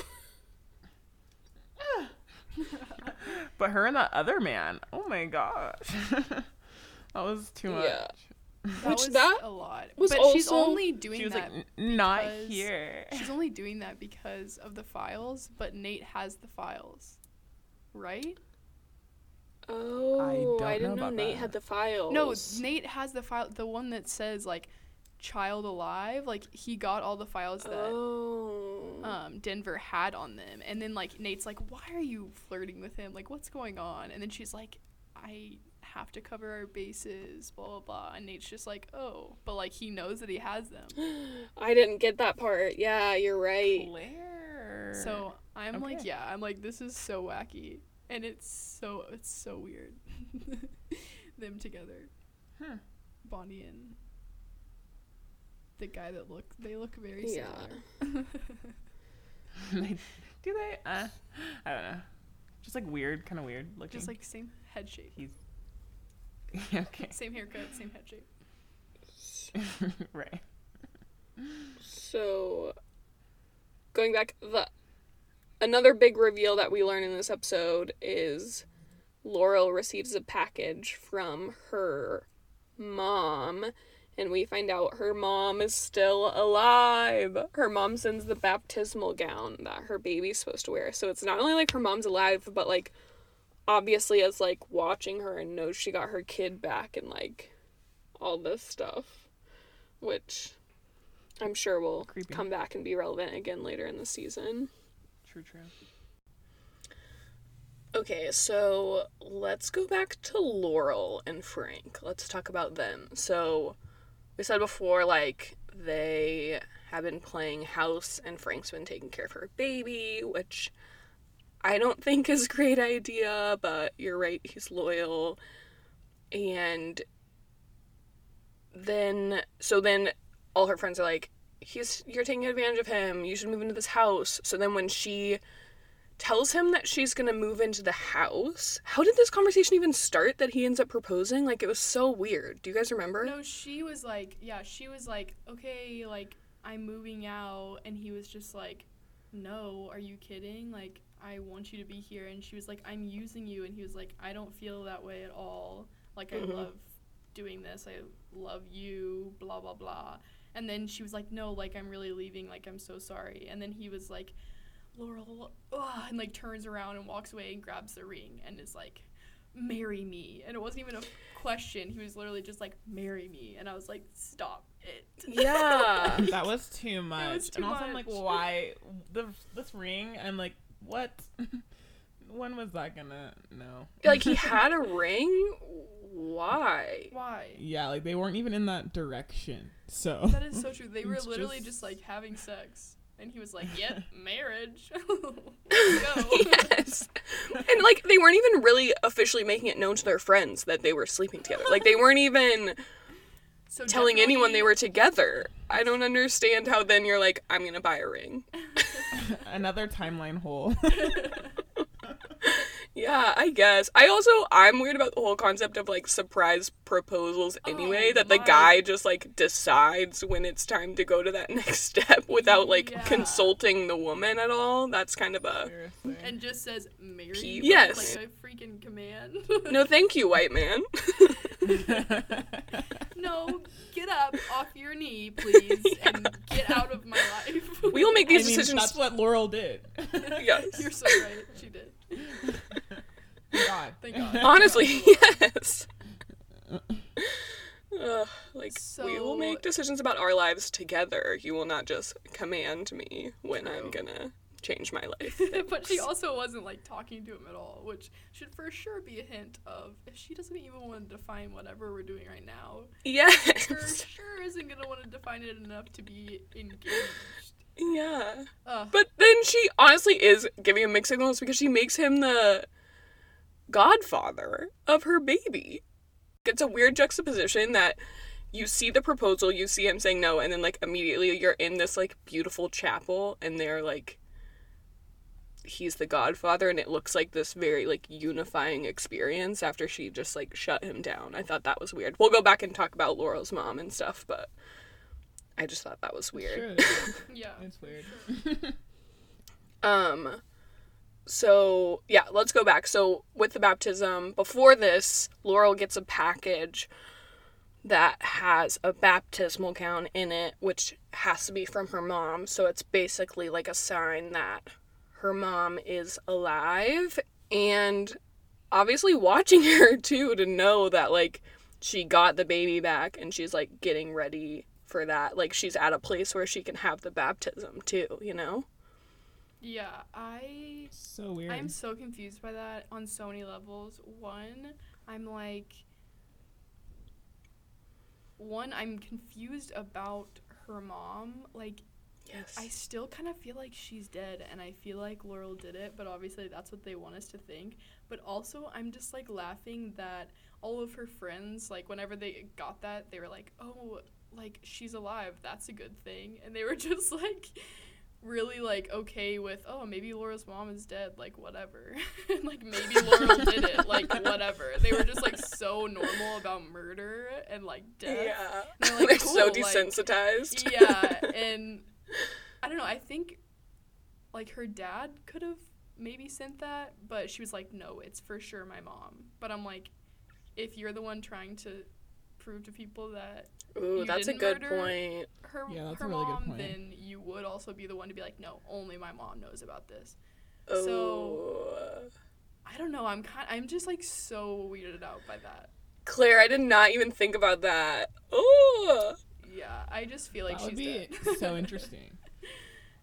But her and that other man. Oh my gosh. that was too much. Yeah. That Which was that a lot. was but she's only doing She was that. like, not here. she's only doing that because of the files. But Nate has the files, right? Oh, don't I, didn't know know Nate that. had the files. No, Nate has the file. The one that says like child alive. Like he got all the files that Oh. um, Denver had on them. And then like Nate's like, "Why are you flirting with him? Like, what's going on?" And then she's like, "I have to cover our bases." Blah blah blah. And Nate's just like, "Oh," but like he knows that he has them. I didn't get that part. Yeah, you're right. Claire. So I'm like, yeah, I'm like, this is so wacky, and it's so it's so weird. Them together, Hmm. Bonnie and the guy that look they look very Yeah. similar. do they? Uh, I don't know. Just like weird, kind of weird looking. Just like same head shape, he's okay, same haircut, same head shape. right? So going back, the another big reveal that we learn in this episode is Laurel receives a package from her mom and we find out her mom is still alive. Her mom sends the baptismal gown that her baby's supposed to wear. So it's not only like her mom's alive, but like obviously as like watching her and knows she got her kid back and like all this stuff, which I'm sure will Creepy. come back and be relevant again later in the season. True, true. Okay, so let's go back to Laurel and Frank. Let's talk about them. So, we said before, like, they have been playing house and Frank's been taking care of her baby, which I don't think is a great idea, but you're right, he's loyal. And then, so then all her friends are like, he's, you're taking advantage of him, you should move into this house. So then when she tells him that she's gonna move into the house. How did this conversation even start that he ends up proposing? Like, it was so weird. Do you guys remember? No, she was like, yeah, she was like, okay, like I'm moving out, and he was just like, no, are you kidding? Like I want you to be here, and she was like, I'm using you, and he was like, I don't feel that way at all. Like I Mhm. love doing this. I love you. Blah blah blah. And then she was like, no, like I'm really leaving. Like I'm so sorry. And then he was like, Laurel, ugh, and like turns around and walks away and grabs the ring and is like, marry me. And it wasn't even a question. He was literally just like, marry me. And I was like, stop it. Yeah. That was too much. too and also, I'm like, why the this ring? I'm like, what? when was that gonna? No. like, he had a ring? Why? Why? Yeah, like they weren't even in that direction. So That is so true. They were literally just- just... like having sex. And he was like, yep, marriage. Let's go. yes. And, like, they weren't even really officially making it known to their friends that they were sleeping together. Like, they weren't even So telling anyone they were together. I don't understand how then you're like, I'm gonna buy a ring. another timeline hole. Yeah, I guess. I also I'm weird about the whole concept of like surprise proposals anyway. Oh that the my- guy just like decides when it's time to go to that next step without like Yeah. consulting the woman at all. That's kind of a Seriously. And just says marry. Pe- Yes. Like a freaking command. no, thank you, white man. no, get up off your knee, please, and get out of my life. we will make I these mean, decisions. that's what Laurel did. Yes. You're so right. She did. God. Thank God. Honestly, yes. Ugh, like we will make decisions about our lives together. You will not just command me when I'm gonna change my life. but she also wasn't like talking to him at all, which should for sure be a hint of if she doesn't even want to define whatever we're doing right now, for yes. sure isn't gonna want to define it enough to be engaged. Yeah. Ugh. But then she honestly is giving him mixed signals because she makes him the godfather of her baby. It's a weird juxtaposition that you see the proposal, you see him saying no, and then like immediately you're in this like beautiful chapel and they're like he's the godfather and it looks like this very like unifying experience after she just like shut him down. I thought that was weird. We'll go back and talk about Laurel's mom and stuff, but I just thought that was weird. Sure. yeah. It's weird. Um so yeah, let's go back. So with the baptism, before this, Laurel gets a package that has a baptismal gown in it, which has to be from her mom. So it's basically like a sign that her mom is alive and obviously watching her too to know that like she got the baby back and she's like getting ready for that. Like she's at a place where she can have the baptism too, you know? Yeah, I So weird. I'm so confused by that on so many levels. One, I'm like one, I'm confused about her mom. Like Yes. I still kind of feel like she's dead and I feel like Laurel did it, but obviously that's what they want us to think. But also I'm just like laughing that all of her friends like whenever they got that, they were like, "Oh, like she's alive. That's a good thing." And they were just like really like okay with, "Oh, maybe Laura's mom is dead, like whatever." and like maybe Laurel did it, like whatever. They were just like so normal about murder and like death. Yeah. They're like, They're so cool, like- desensitized. yeah, and I don't know. I think like her dad could have maybe sent that, but she was like, no, it's for sure my mom. But I'm like, if you're the one trying to prove to people that Ooh, You that's a didn't good point. her Yeah, that's her a really good mom, point. then you would also be the one to be like, no, only my mom knows about this. Oh. So- I don't know. I'm kind. I'm just like so weirded out by that. Claire, I did not even think about that. Oh. Yeah, I just feel like that would be dead. so interesting.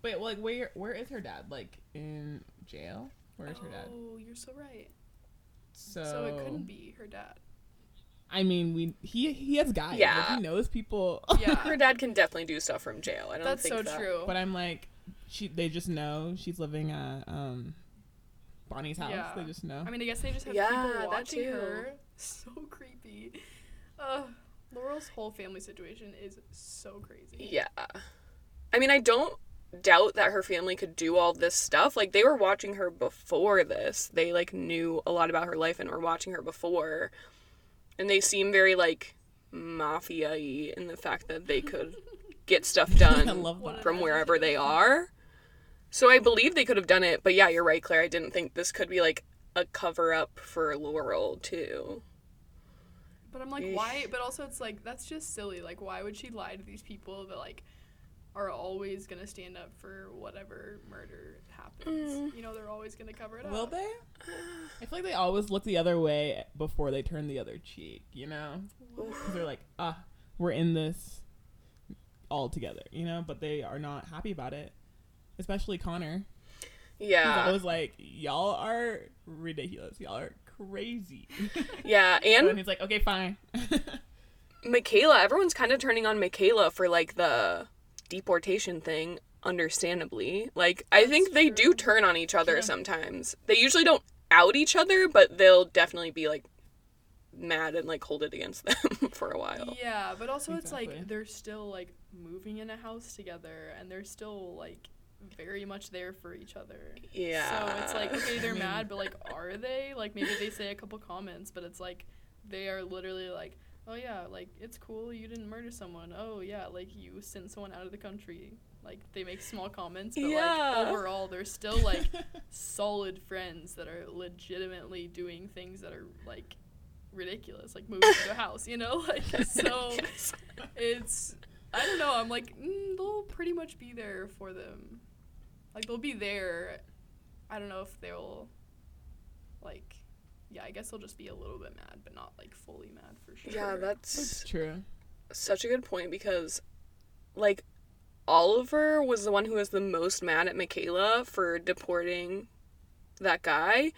Wait, like where where is her dad? Like in jail? Where is her dad? Oh, you're so right. So, So it couldn't be her dad. I mean, we he he has guys. Like, Yeah. he knows people. Yeah, Her dad can definitely do stuff from jail. I don't that's think so that. true. but I'm like, she they just know she's living at um Bonnie's house. Yeah. They just know. I mean, I guess they just have Yeah, people watching too. her. So creepy. Uh, Laurel's whole family situation is so crazy. Yeah. I mean, I don't doubt that her family could do all this stuff. Like they were watching her before this. They like knew a lot about her life and were watching her before. And they seem very like mafia-y in the fact that they could get stuff done love What that. from wherever they are. So I believe they could have done it, but yeah, you're right, Claire. I didn't think this could be like a cover up for Laurel too. But I'm like, why? But also, it's like that's just silly. Like, why would she lie to these people that like are always gonna stand up for whatever murder happens? Mm. You know, they're always gonna cover it up. Will they? I feel like they always look the other way before they turn the other cheek. You know, Oof. 'Cause they're like, ah, we're in this all together. You know, but they are not happy about it. Especially Connor. Yeah. I was like, y'all are ridiculous. Y'all are crazy. Yeah, and and he's like, okay, fine. Michaela, everyone's kind of turning on Michaela for like the deportation thing, understandably. Like, I think they do turn on each other Yeah. sometimes. They usually don't out each other, but they'll definitely be like mad and like hold it against them for a while. Yeah, but also it's like they're still like moving in a house together, and they're still like very much there for each other. Yeah. So it's like okay, they're mad, but like, are they? Like maybe they say a couple comments, but it's like they are literally like, oh yeah, like it's cool you didn't murder someone. Oh yeah, like you sent someone out of the country. Like they make small comments, but Yeah. like overall they're still like solid friends that are legitimately doing things that are like ridiculous, like moving to a house, you know? Like so Yes. it's I don't know. I'm like mm, they'll pretty much be there for them. Like they'll be there. I don't know if they'll like. Yeah, I guess they'll just be a little bit mad, but not like fully mad for sure. Yeah, That's that's true. such a good point because like Oliver was the one who was the most mad at Michaela for deporting that guy.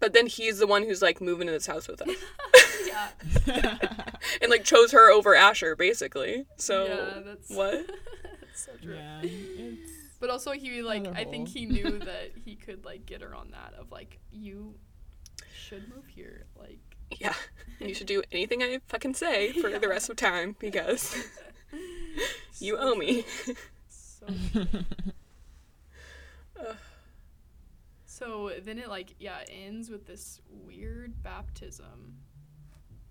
But then he's the one who's like moving to this house with us yeah. and like chose her over Asher basically. So yeah, that's what? that's so true. yeah, it's But also he like I think he knew that he could like get her on that of like you should move here like Yeah. You should do anything I fucking say for the rest of time because you owe me. So, so then it like yeah ends with this weird baptism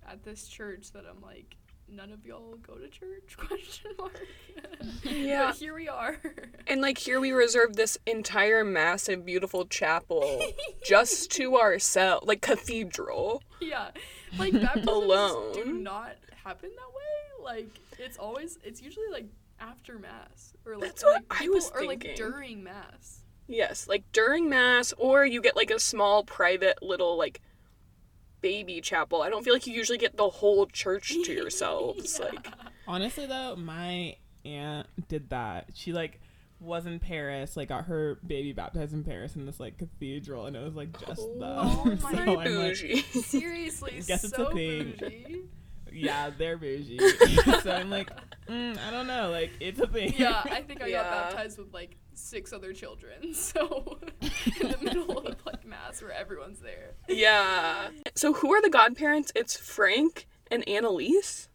at this church that I'm like none of y'all go to church? Question mark. Yeah. but here we are. And like here we reserve this entire massive beautiful chapel just to ourselves, like cathedral. yeah. Like baptisms do not happen that way. Like it's always it's usually like after mass or like, That's like I people was or like during mass. Yes, like during mass or you get like a small private little like baby chapel. I don't feel like you usually get the whole church to yourselves. Yeah. Like Honestly though, my aunt did that. She like was in Paris, like got her baby baptized in Paris in this like cathedral, and it was like just the. Oh the. my so very I'm like, bougie. seriously Guess it's a thing. bougie yeah, they're bougie. so I'm like, mm, I don't know, like it's a thing. Yeah, I think I Yeah. got baptized with like six other children. So in the middle of like mass where everyone's there. yeah. So who are the godparents? It's Frank and Annalise?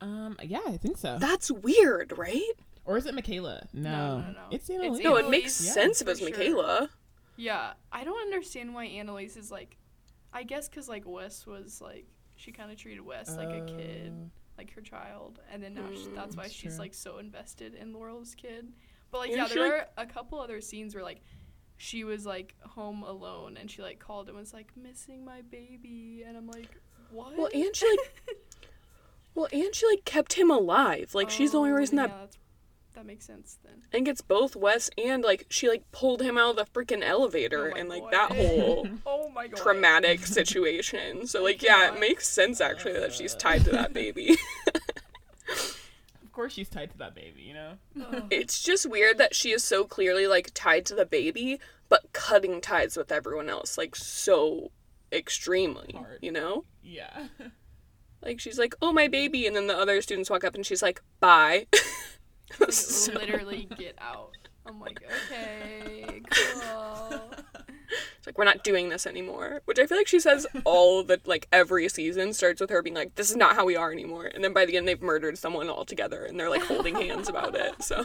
Um. Yeah, I think so. That's weird, right? Or is it Michaela? No, No, no, no. it's It's Annalise. No, it makes yeah, sense if for it's sure. Michaela. Yeah, I don't understand why Annalise is like. I guess because like Wes was like she kind of treated Wes like a kid, Uh, like her child, and then now she, that's Mm, why that's she's true. like so invested in Laurel's kid. But like And yeah, there like- are a couple other scenes where like she was like home alone and she like called and was like missing my baby and I'm like what? Well, and she, like- Well, and she like kept him alive. Like she's the only Oh, reason that yeah, that's, that makes sense then. Think it's both Wes and like she like pulled him out of the freaking elevator Oh and like God. that whole Oh my god. traumatic situation. So oh like yeah, it makes sense actually that she's tied to that baby. Of course, she's tied to that baby. You know. Ugh. it's just weird that she is so clearly like tied to the baby but cutting ties with everyone else like so extremely, Hard. you know? Yeah. Like she's like, "Oh, my baby," and then the other students walk up and she's like, "Bye." So- literally get out. I'm like, okay, cool. It's like we're not doing this anymore, which I feel like she says all the like every season starts with her being like, "This is not how we are anymore," and then by the end they've murdered someone altogether and they're like holding hands about it. So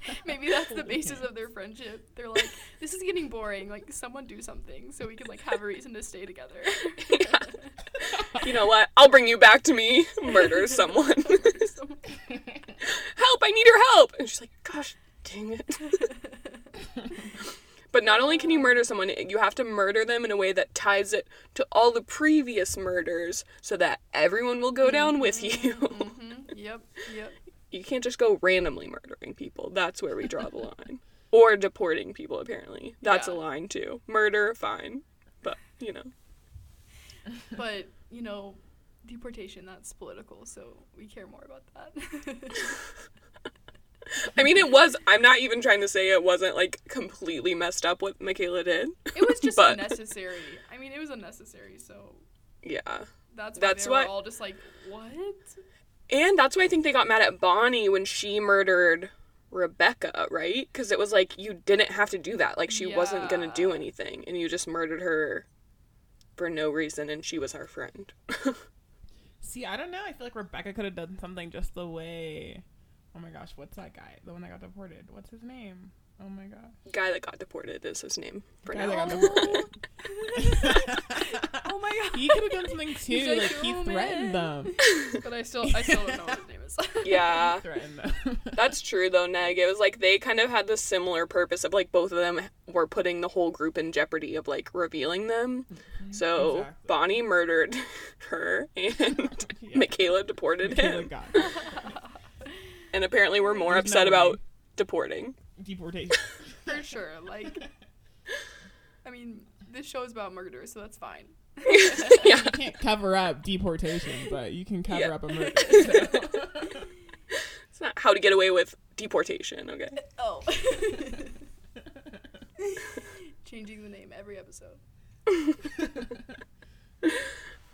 Maybe that's the basis of their friendship. They're like, this is getting boring. Like, someone do something so we can like have a reason to stay together. you know what? I'll bring you back to me. Murder someone. Someone- help! I need your help. And she's like, "Gosh, dang it." But not only can you murder someone, you have to murder them in a way that ties it to all the previous murders so that everyone will go down with you. Mhm. Yep. Yep. You can't just go randomly murdering people. That's where we draw the line. Or deporting people, apparently. That's a line too. Murder, fine. But, you know. But you know, deportation that's political, so we care more about that. I mean, it was. I'm not even trying to say it wasn't like completely messed up what Michaela did. it was just But- unnecessary. I mean, it was unnecessary. So Yeah. that's why That's they why- were all just like, what? And that's why I think they got mad at Bonnie when she murdered Rebecca, right? Because it was like you didn't have to do that. Like she wasn't gonna do anything, and you just murdered her for no reason, and she was our friend. See, I don't know. I feel like Rebecca could have done something just the way. Oh my gosh, what's that guy? The one that got deported. What's his name? Oh my gosh. Guy that got deported is his name for Guy now. that got deported. Oh my god. he could have done something too. He's a like he human. threatened them. But I still, I still don't know what his name is. Yeah. He threatened them. That's true though, Neg. It was like they kind of had the similar purpose of like both of them were putting the whole group in jeopardy of like revealing them. Mm-hmm. So Exactly. Bonnie murdered her and Yeah. Michaela deported Michaela him. Got And apparently we're more There's upset no about deporting. deportation. For sure. Like, I mean, this show is about murder, so that's fine. yeah. you can't cover up deportation, but you can cover Yeah. up a murder. so. It's not how to get away with deportation, okay? Oh. Changing the name every episode.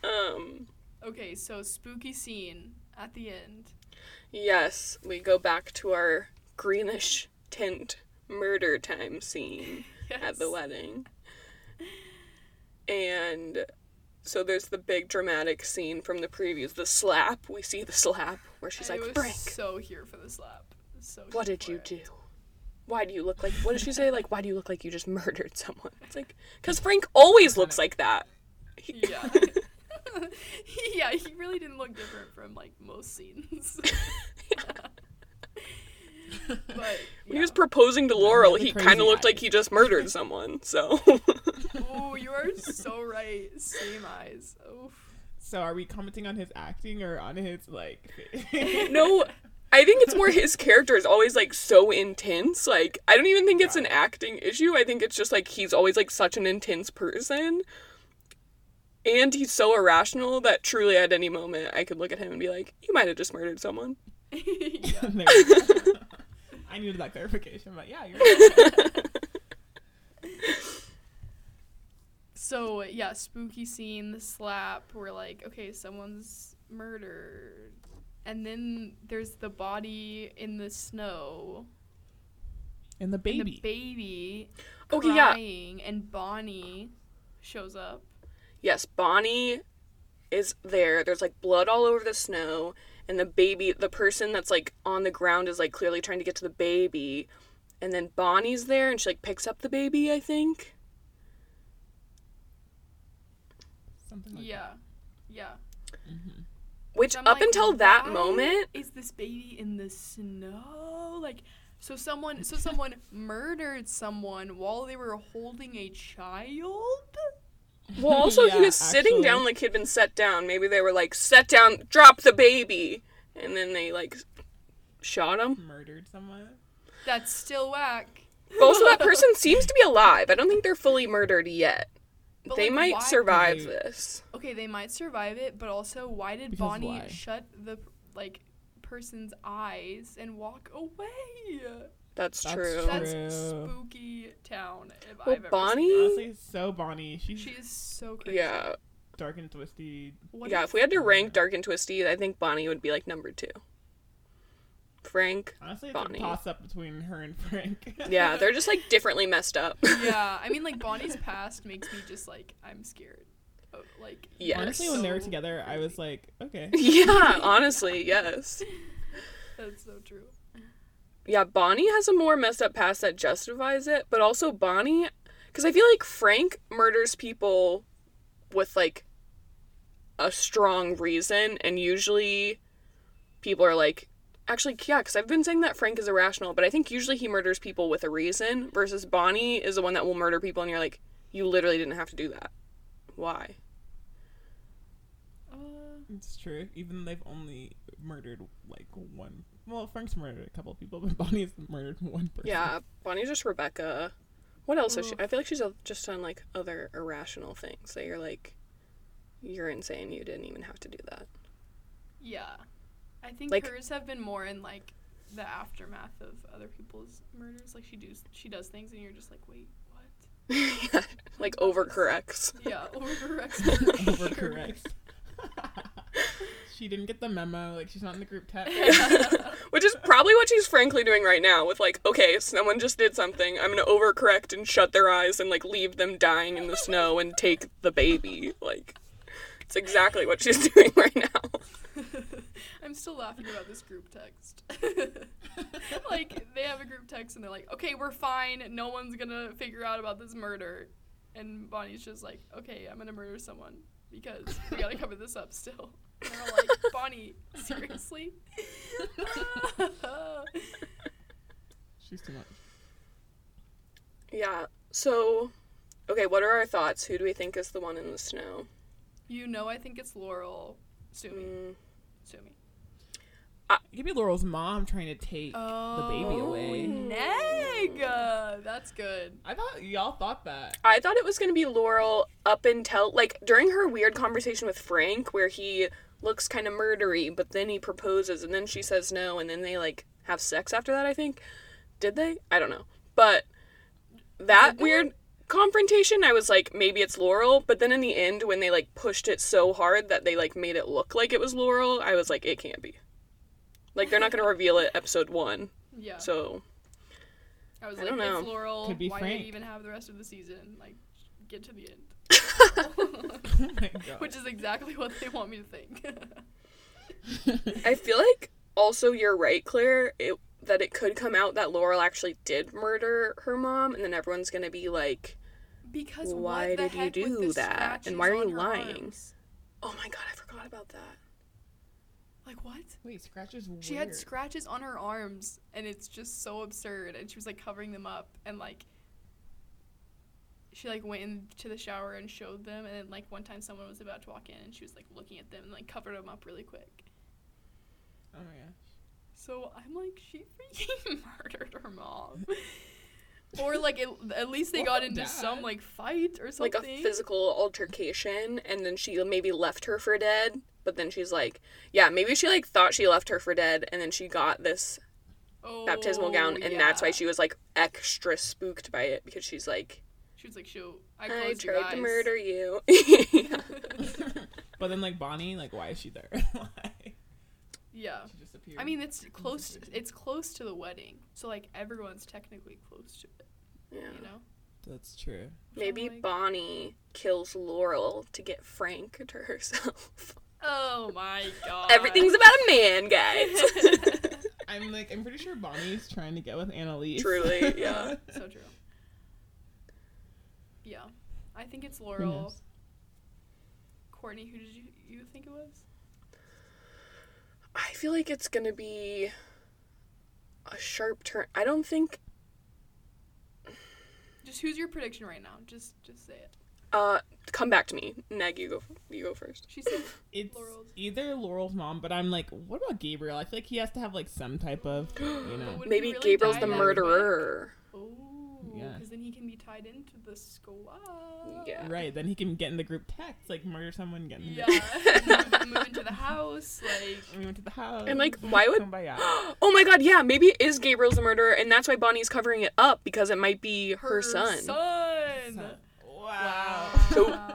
Um Okay, so spooky scene at the end. Yes, we go back to our greenish tint murder time scene. at the wedding. And so there's the big dramatic scene from the previews, the slap. We see the slap where she's I like, Frank, so here for the slap. So what did you it. do? Why do you look like, what did she say? Like, why do you look like you just murdered someone? It's like, because Frank always looks like that. He- Yeah. yeah, he really didn't look different from like most scenes. but When he was proposing to Laurel, the he kind of looked like he just murdered someone. So, Oh, you are so right. Same eyes. Oof. so are we commenting on his acting or on his like? no, I think it's more his character is always like so intense. Like, I don't even think it's an acting issue. I think it's just like he's always like such an intense person. And he's so irrational that truly at any moment I could look at him and be like, you might have just murdered someone. yeah. There we go. I needed that clarification, but yeah, you're right. So yeah, spooky scene, the slap. We're like, okay, someone's murdered, and then there's the body in the snow, And the and baby. the baby Okay, oh, yeah. crying, and Bonnie shows up. Yes, Bonnie is there. There's like blood all over the snow, and the baby, the person that's like on the ground is like clearly trying to get to the baby. And then Bonnie's there and she like picks up the baby, I think. Something like yeah, yeah. Mm-hmm. Which I'm up like, until that moment, is this baby in the snow? Like, so someone, so someone murdered someone while they were holding a child. Well, also he Yeah, was sitting actually. down like he'd been set down. Maybe they were like, set down, drop the baby. And then they like shot him. Murdered someone. That's still whack. But also, that person seems to be alive. I don't think they're fully murdered yet. But, they like, might why- survive They- this. Okay, they might survive it, but also, why did Because Bonnie why? shut the like person's eyes and walk away? That's, That's true. That's spooky town. If Well, I've ever Bonnie- Seen Honestly, so Bonnie. She's. She is so crazy. Yeah. dark and twisty. What yeah, if- if we had to rank Dark and Twisty, I think Bonnie would be like number two. Frank. Honestly, it's Bonnie. a toss up between her and Frank. Yeah, they're just like differently messed up. yeah, I mean, like Bonnie's past makes me just like I'm scared. Of, like Yes. Honestly, when they were so together, I was like, okay. yeah, honestly, yes. That's so true. Yeah, Bonnie has a more messed up past that justifies it, but also Bonnie, because I feel like Frank murders people with like a strong reason, and usually people are like, actually, yeah, because I've been saying that Frank is irrational, but I think usually he murders people with a reason, versus Bonnie is the one that will murder people, and you're like, you literally didn't have to do that. Why? It's true. Even they've only murdered like one. Well, Frank's murdered a couple of people, but Bonnie's murdered one person. Yeah, Bonnie's just Rebecca. What else has she? I feel like she's uh, just done like other irrational things that you're like, you're insane. You didn't even have to do that. yeah, I think Like- hers have been more in like the aftermath of other people's murders. Like she does, she does things, and you're just like, wait, what? yeah, like overcorrects. Yeah, overcorrects. Overcorrect. She didn't get the memo. Like she's not in the group text. Which is probably what she's frankly doing right now with like, okay, someone just did something. I'm gonna overcorrect and shut their eyes and like leave them dying in the snow and take the baby. Like, it's exactly what she's doing right now. I'm still laughing about this group text. like they have a group text and they're like, "Okay, we're fine. No one's gonna figure out about this murder." And Bonnie's just like, "Okay, I'm gonna murder someone because we gotta cover this up still." And they're like, "Bonnie, seriously?" she's too much. Yeah. So, okay, what are our thoughts? Who do we think is the one in the snow? you know, I think it's Laurel. Sue me. Mm, Sue me. It Laurel's mom trying to take the baby oh, away. Neg. That's good. I thought y'all thought that. I thought it was going to be Laurel up until, like, during her weird conversation with Frank, where he looks kind of murdery, but then he proposes, and then she says no, and then they, like, have sex after that, I think. Did they? I don't know. But that Did they? weird confrontation, I was like, maybe it's Laurel, but then in the end, when they, like, pushed it so hard that they, like, made it look like it was Laurel, I was like, it can't be. Like, they're not going to reveal it episode one, Yeah. so. I was I like, don't know. it's Laurel. Could be Why do Frank. you even have the rest of the season? Like, get to the end. Oh my god. Which is exactly what they want me to think. I feel like also you're right, Claire, it, that it could come out that Laurel actually did murder her mom, and then everyone's gonna be like, because Why did you do that? And why are you lying? arms? "Oh my god, I forgot about that." Like what? Wait, scratches. She had scratches on her arms, and it's just so absurd. And she was like covering them up, and like she like went into the shower and showed them, and then like one time someone was about to walk in, and she was like looking at them and like covered them up really quick. Oh my gosh. So I'm like, she freaking murdered her mom. or like it, at least they Or got into dad. some like fight or something. Like a physical altercation, and then she maybe left her for dead, but then she's like, yeah, maybe she like thought she left her for dead, and then she got this baptismal gown, Oh, and that's why she was like extra spooked by it because she's like, She was like, "Shoot, I I, tried to murder you. But then like Bonnie, like why is she there? like, yeah. she just appeared. I mean, it's close. situation. It's close to the wedding, so like everyone's technically close to it. yeah. You know. that's true. Maybe like, Bonnie kills Laurel to get Frank to herself. Oh my god. Everything's about a man, guys. I'm like, I'm pretty sure Bonnie's trying to get with Annalise. Truly, yeah. so true. Yeah, I think it's Laurel. knows? Courtney, who did you you think it was? I feel like it's gonna be a sharp turn. I don't think. Just who's your prediction right now? Just just say it. Uh, come back to me, Neg. You go. You go first. She said It's Laurel's. either Laurel's mom, but I'm like, what about Gabriel? I feel like he has to have like some type of, you know. Maybe really Gabriel's the murderer. Oh, Yeah. because then he can be tied into the squad. Yeah. Right, then he can get in the group text, like murder someone, get in the Yeah. move, move into the house, like. We went to the house. And like, why would? Oh my God! Yeah, maybe it is Gabriel's the murderer, and that's why Bonnie's covering it up because it might be her, son. Son. Wow. Wow.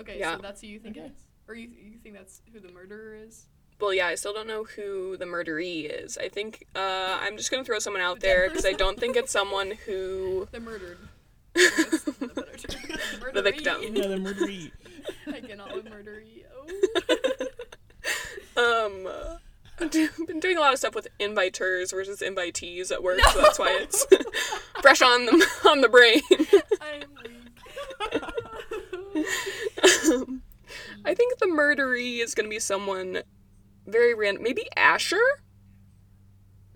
okay, Yeah. so that's who you think it Okay. is, or you you think that's who the murderer is? Well, yeah, I still don't know who the murderee is. I think uh, I'm just gonna throw someone out there because I don't think it's someone who. The murdered. That's the better. The victim. Yeah, the murderee. I cannot with murdery. Oh. Um, I've been doing a lot of stuff with inviters versus invitees at work, so that's why it's fresh on the on the brain. I am weak. I think the murderee is gonna be someone very random. Maybe Asher.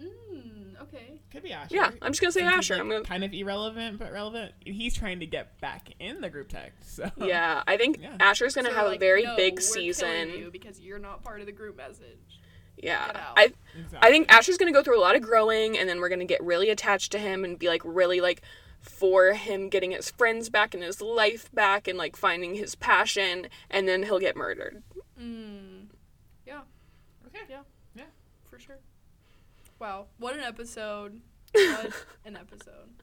mm, okay. Could be Asher. Yeah, I'm just gonna say Since Asher. like, I'm gonna. kind of irrelevant, but relevant. He's trying to get back in the group text. So Yeah, I think Yeah. Asher's gonna So, have a very no, big we're killing season. you because you're not part of the group message. Yeah, I Exactly. I think Asher's gonna go through a lot of growing, and then we're gonna get really attached to him and be like really like for him getting his friends back and his life back and like finding his passion, and then he'll get murdered. Mm. Yeah, Okay. Yeah. Yeah. for sure. Wow, what an episode! What an episode.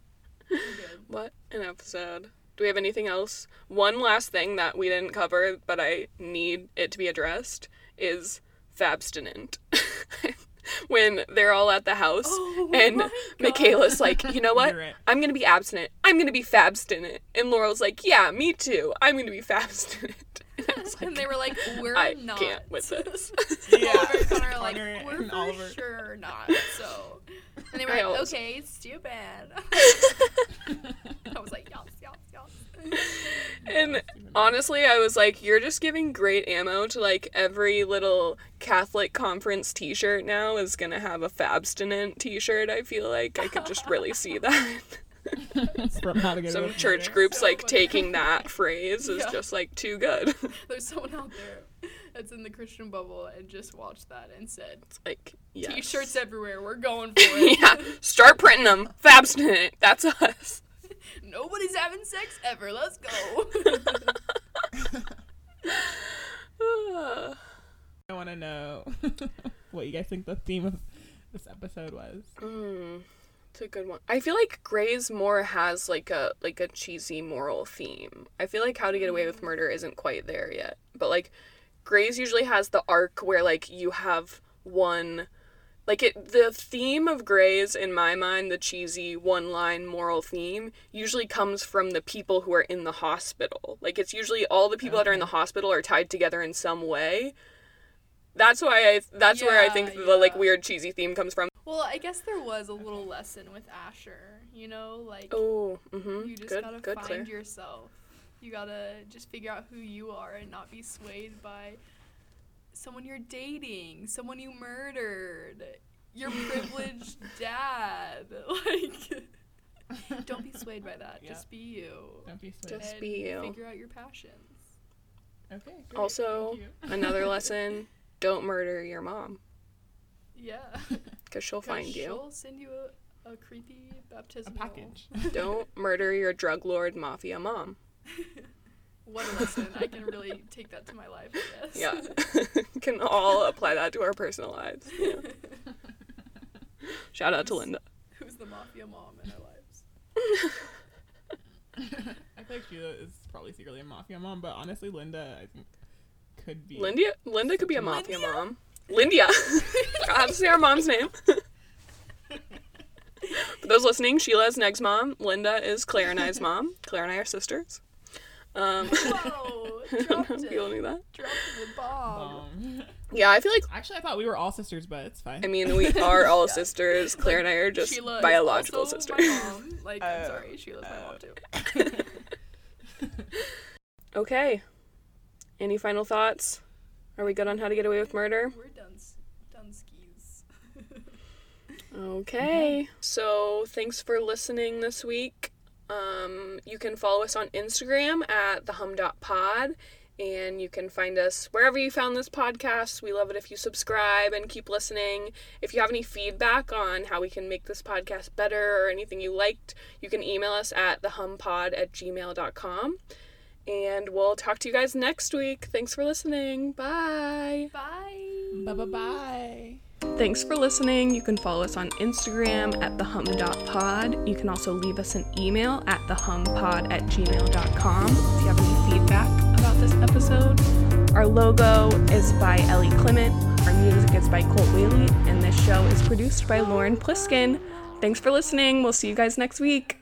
Good. What an episode. Do we have anything else? One last thing that we didn't cover, but I need it to be addressed is fabstinent. when they're all at the house Oh and Michaela's like, you know what? Right. I'm gonna be abstinent. I'm gonna be fabstinent. And Laurel's like, yeah, me too. I'm gonna be fabstinent. And I was and they were like, "We're I not." can't with this. Yeah. Oliver and Connor are like, Connor "We're for Oliver. sure not." So, and they were I like, also- "Okay, stupid." I was like, "Yes, yes, yes." And honestly, I was like, you're just giving great ammo to like every little Catholic conference t shirt now is gonna have a fabstinent t shirt. I feel like I could just really see that. From how to get Some church murder. groups So like funny. taking that phrase is Yeah. just like too good. There's someone out there that's in the Christian bubble and just watched that and said, It's like, yes. "T-shirts everywhere. We're going for it." yeah, start printing them. Fabstinent. That's us. Nobody's having sex ever. Let's go. I want to know what you guys think the theme of this episode was. Mm, it's a good one. I feel like Grey's more has like a like a cheesy moral theme. I feel like How to Get Away with Murder isn't quite there yet. But like Grey's usually has the arc where like you have one like it the theme of Grey's in my mind, the cheesy one line moral theme, usually comes from the people who are in the hospital. Like it's usually all the people that are in the hospital are tied together in some way. That's why I that's where I think the like weird cheesy theme comes from. well, I guess there was a little lesson with Asher. You know, like Oh, mm-hmm. you just Good, gotta good, find Claire. yourself. You gotta just figure out who you are and not be swayed by someone you're dating, someone you murdered, your privileged dad. Like, don't be swayed by that. Yeah. Just be you. Don't be swayed. Just and be you. Figure out your passions. Okay. great. Also, Another lesson: don't murder your mom Yeah. because she'll 'Cause find you. She'll send you a, a creepy a baptismal. package. Don't murder your drug lord mafia mom. What a lesson. I can really take that to my life, I guess. Yeah, can all apply that to our personal lives. Yeah. Shout out to Linda. Who's the mafia mom in our lives? I feel like Sheila is probably secretly a mafia mom, but honestly, Linda, I think, could be. Linda, Linda could be a Linda? mafia mom. Linda. I have to say our mom's name. For those listening, Sheila is Neg's mom. Linda is Claire and I's mom. Claire and I are sisters. Um, Whoa! Dropped know if it. people knew that. Dropped the bomb. Um, Yeah, I feel like actually, I thought we were all sisters, but it's fine. I mean, we are all Yeah. sisters. Claire and I are just Sheila biological also sisters. My mom. Like, I'm Oh. sorry, Sheila's my mom Oh. too. okay. any final thoughts? Are we good on how to get away with murder? We're done. Done skis. Okay. So thanks for listening this week. Um, you can follow us on Instagram at the hum.pod and you can find us wherever you found this podcast. We love it if you subscribe and keep listening. If you have any feedback on how we can make this podcast better or anything you liked, you can email us at thehumpod at gmail.com. And we'll talk to you guys next week. Thanks for listening. Bye. Bye. Bye bye bye. Thanks for listening. You can follow us on Instagram at thehum.pod. You can also leave us an email at thehumpod at gmail.com if you have any feedback about this episode. Our logo is by Ellie Clement. Our music is by Colt Whaley. And this show is produced by Lauren Pliskin. Thanks for listening. We'll see you guys next week.